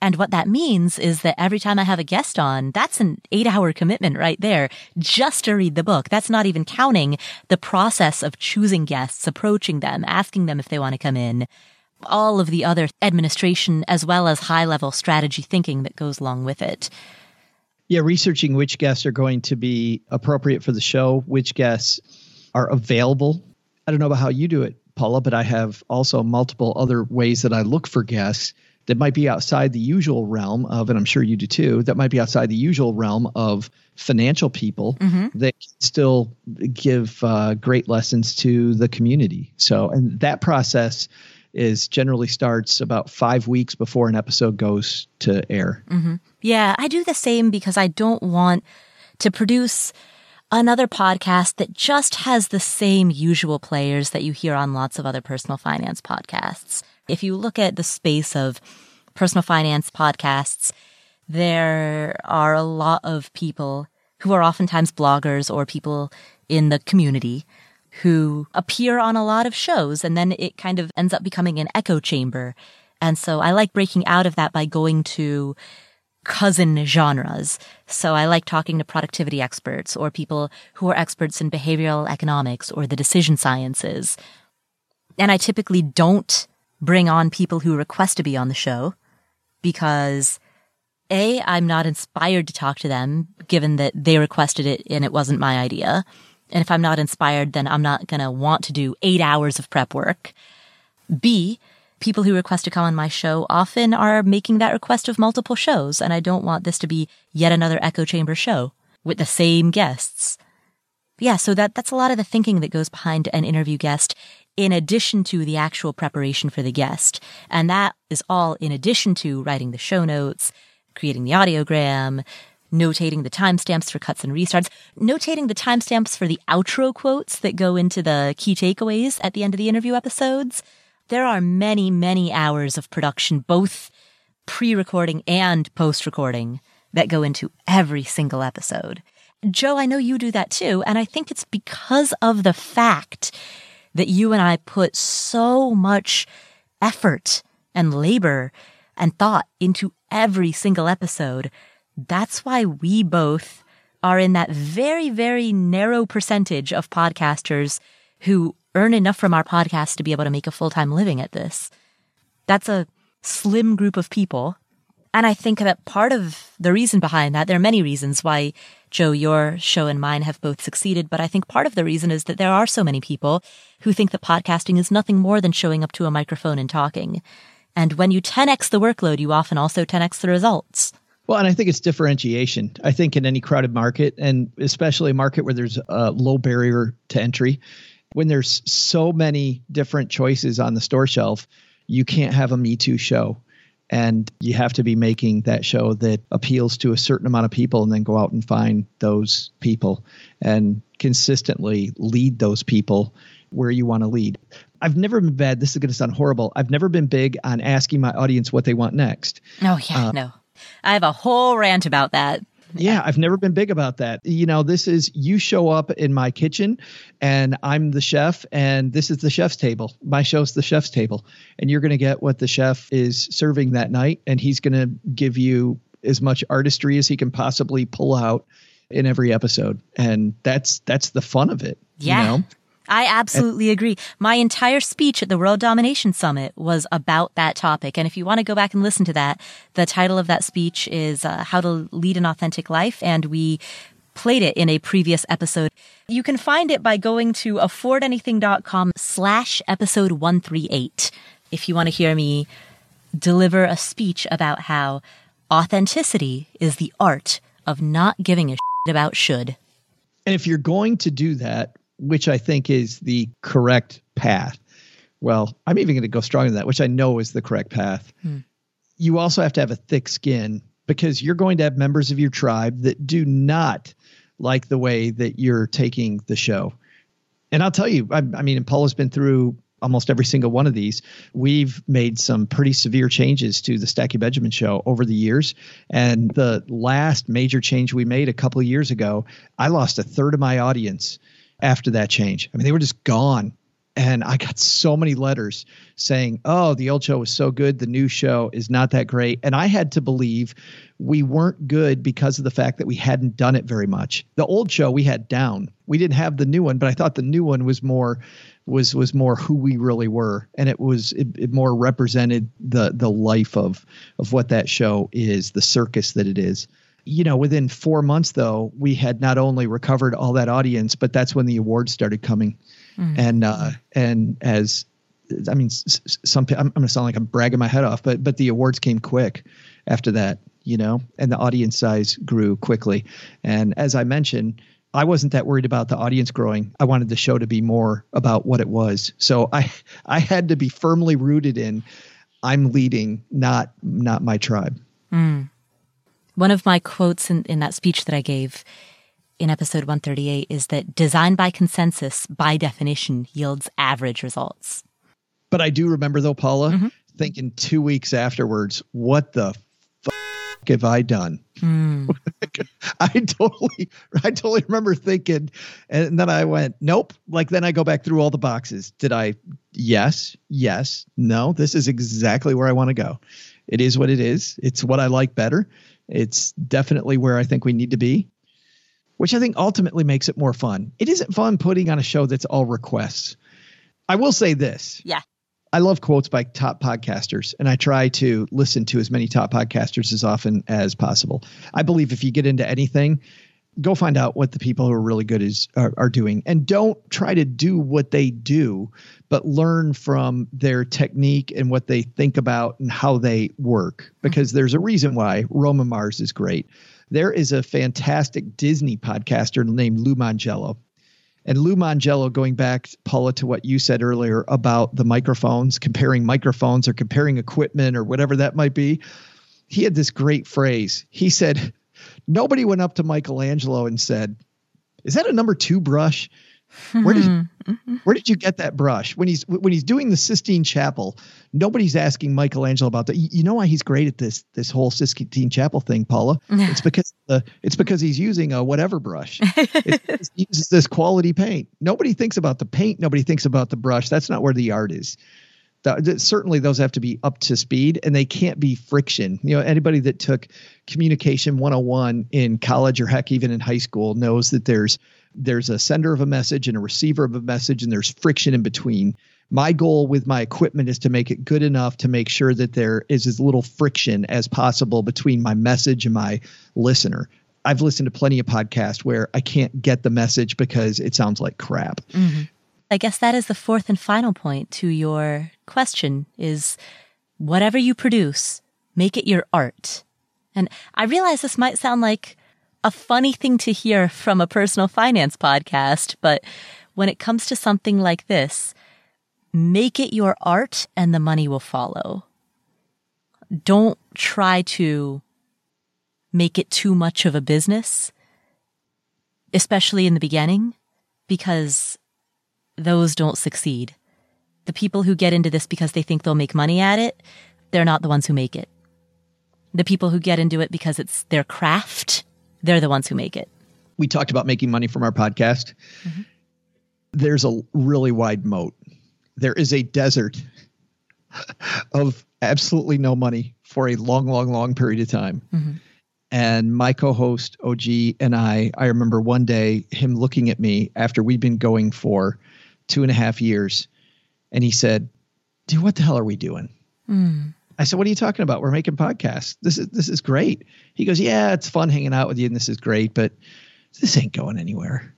And what that means is that every time I have a guest on, that's an eight hour commitment right there just to read the book. That's not even counting the process of choosing guests, approaching them, asking them if they want to come in, all of the other administration as well as high level strategy thinking that goes along with it. Yeah, researching which guests are going to be appropriate for the show, which guests are available. I don't know about how you do it, Paula, but I have also multiple other ways that I look for guests that might be outside the usual realm of, and I'm sure you do too, that might be outside the usual realm of financial people mm-hmm. that still give uh, great lessons to the community. So, and that process is generally starts about five weeks before an episode goes to air. Mm-hmm. Yeah, I do the same because I don't want to produce another podcast that just has the same usual players that you hear on lots of other personal finance podcasts. If you look at the space of personal finance podcasts, there are a lot of people who are oftentimes bloggers or people in the community who appear on a lot of shows and then it kind of ends up becoming an echo chamber. And so I like breaking out of that by going to cousin genres. So I like talking to productivity experts or people who are experts in behavioral economics or the decision sciences. And I typically don't bring on people who request to be on the show because A, I'm not inspired to talk to them given that they requested it and it wasn't my idea. And if I'm not inspired, then I'm not going to want to do eight hours of prep work. B, people who request to come on my show often are making that request of multiple shows, and I don't want this to be yet another echo chamber show with the same guests. Yeah, so that, that's a lot of the thinking that goes behind an interview guest in addition to the actual preparation for the guest. And that is all in addition to writing the show notes, creating the audiogram, notating the timestamps for cuts and restarts, notating the timestamps for the outro quotes that go into the key takeaways at the end of the interview episodes. There are many, many hours of production, both pre-recording and post-recording that go into every single episode. Joe, I know you do that too. And I think it's because of the fact that you and I put so much effort and labor and thought into every single episode that's why we both are in that very, very narrow percentage of podcasters who earn enough from our podcast to be able to make a full time living at this. That's a slim group of people. And I think that part of the reason behind that, there are many reasons why, Joe, your show and mine have both succeeded. But I think part of the reason is that there are so many people who think that podcasting is nothing more than showing up to a microphone and talking. And when you 10x the workload, you often also 10x the results. Well, and I think it's differentiation. I think in any crowded market, and especially a market where there's a low barrier to entry, when there's so many different choices on the store shelf, you can't have a Me Too show. And you have to be making that show that appeals to a certain amount of people and then go out and find those people and consistently lead those people where you want to lead. I've never been bad. This is going to sound horrible. I've never been big on asking my audience what they want next. Oh, yeah, uh, no. I have a whole rant about that. Yeah, I've never been big about that. You know, this is you show up in my kitchen and I'm the chef and this is the chef's table. My show's the chef's table. And you're going to get what the chef is serving that night and he's going to give you as much artistry as he can possibly pull out in every episode. And that's that's the fun of it. Yeah. You know? I absolutely agree. My entire speech at the World Domination Summit was about that topic. And if you want to go back and listen to that, the title of that speech is uh, How to Lead an Authentic Life. And we played it in a previous episode. You can find it by going to affordanything.com slash episode 138 if you want to hear me deliver a speech about how authenticity is the art of not giving a shit about should. And if you're going to do that, which I think is the correct path. Well, I'm even going to go stronger than that, which I know is the correct path. Hmm. You also have to have a thick skin because you're going to have members of your tribe that do not like the way that you're taking the show. And I'll tell you, I, I mean, and Paul has been through almost every single one of these. We've made some pretty severe changes to the Stacking Benjamins show over the years. And the last major change we made a couple of years ago, I lost a third of my audience after that change. I mean, they were just gone. and I got so many letters saying, "Oh, the old show was so good, the new show is not that great." And I had to believe we weren't good because of the fact that we hadn't done it very much. The old show we had down. We didn't have the new one, but I thought the new one was more was was more who we really were, and it was it, it more represented the the life of of what that show is, the circus that it is you know, within four months, though, we had not only recovered all that audience, but that's when the awards started coming. Mm-hmm. And uh, and as I mean, some I'm, I'm going to sound like I'm bragging my head off, but but the awards came quick after that, you know, and the audience size grew quickly. And as I mentioned, I wasn't that worried about the audience growing. I wanted the show to be more about what it was. So I I had to be firmly rooted in I'm leading, not not my tribe. Mm. One of my quotes in, in that speech that I gave in episode 138 is that design by consensus, by definition, yields average results. But I do remember, though, Paula, mm-hmm. thinking two weeks afterwards, what the fuck have I done? Mm. I totally, I totally remember thinking, and then I went, nope. Like then I go back through all the boxes. Did I? Yes, yes, no. This is exactly where I want to go. It is what it is. It's what I like better. It's definitely where I think we need to be, which I think ultimately makes it more fun. It isn't fun putting on a show that's all requests. I will say this. Yeah. I love quotes by top podcasters, and I try to listen to as many top podcasters as often as possible. I believe if you get into anything, go find out what the people who are really good is are, are, doing. And don't try to do what they do but learn from their technique and what they think about and how they work. Mm-hmm. Because there's a reason why roman mars is great. There is a fantastic disney podcaster named lou mongello and lou mongello going back paula to what you said earlier about the microphones comparing microphones or comparing equipment or whatever that might be he had this great phrase. He said Nobody went up to Michelangelo and said, "Is that a number two brush? Where did mm-hmm. where did you get that brush?" When he's when he's doing the Sistine Chapel, nobody's asking Michelangelo about that. You know why he's great at this this whole Sistine Chapel thing, Paula? it's because the it's because he's using a whatever brush. he uses this quality paint. Nobody thinks about the paint. Nobody thinks about the brush. That's not where the art is certainly those have to be up to speed and they can't be friction. You know, anybody that took communication 101 in college or heck even in high school knows that there's there's a sender of a message and a receiver of a message and there's friction in between. My goal with my equipment is to make it good enough to make sure that there is as little friction as possible between my message and my listener. I've listened to plenty of podcasts where I can't get the message because it sounds like crap. Mm-hmm. I guess that is the fourth and final point to your question is whatever you produce, make it your art. And I realize this might sound like a funny thing to hear from a personal finance podcast, but when it comes to something like this, make it your art and the money will follow. Don't try to make it too much of a business, especially in the beginning, because those don't succeed. The people who get into this because they think they'll make money at it, they're not the ones who make it. The people who get into it because it's their craft, they're the ones who make it. We talked about making money from our podcast. Mm-hmm. There's a really wide moat. There is a desert of absolutely no money for a long, long, long period of time. Mm-hmm. And my co host, OG, and I, I remember one day him looking at me after we'd been going for two and a half years. And he said, dude, what the hell are we doing? Mm. I said, what are you talking about? We're making podcasts. This is, this is great. He goes, yeah, it's fun hanging out with you and this is great, but this ain't going anywhere.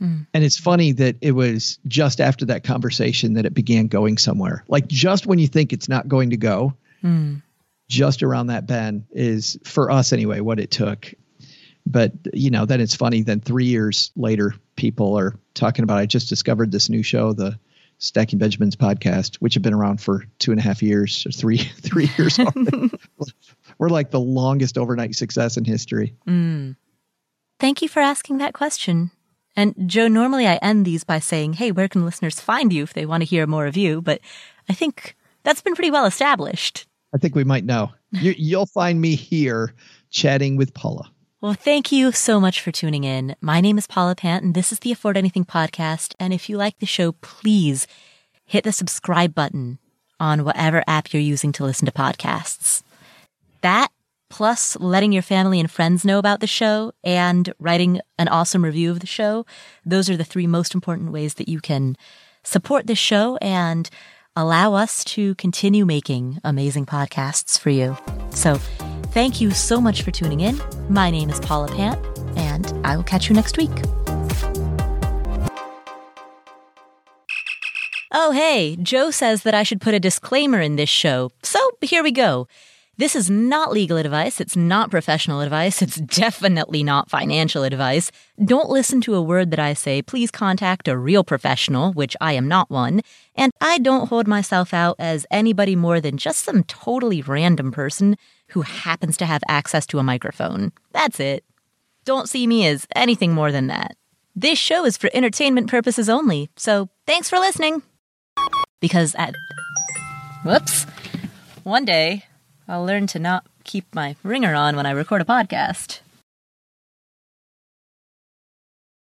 Mm. And it's funny that it was just after that conversation that it began going somewhere. Like just when you think it's not going to go, mm. just around that bend is for us anyway, what it took but you know then it's funny then three years later people are talking about i just discovered this new show the stacking benjamins podcast which have been around for two and a half years or three three years we're like the longest overnight success in history. Mm. thank you for asking that question. And joe normally i end these by saying hey where can listeners find you if they want to hear more of you? But i think that's been pretty well established. I think we might know. You, you'll find me here chatting with paula Well, thank you so much for tuning in. My name is Paula Pant, and this is the Afford Anything podcast. And if you like the show, please hit the subscribe button on whatever app you're using to listen to podcasts. That, plus letting your family and friends know about the show and writing an awesome review of the show, those are the three most important ways that you can support this show and allow us to continue making amazing podcasts for you. So, Thank you so much for tuning in. My name is Paula Pant, and I will catch you next week. Oh, hey, Joe says that I should put a disclaimer in this show. So here we go. This is not legal advice. It's not professional advice. It's definitely not financial advice. Don't listen to a word that I say. Please contact a real professional, which I am not one. And I don't hold myself out as anybody more than just some totally random person who happens to have access to a microphone. That's it. Don't see me as anything more than that. This show is for entertainment purposes only, so thanks for listening. Because at. Whoops. One day, I'll learn to not keep my ringer on when I record a podcast.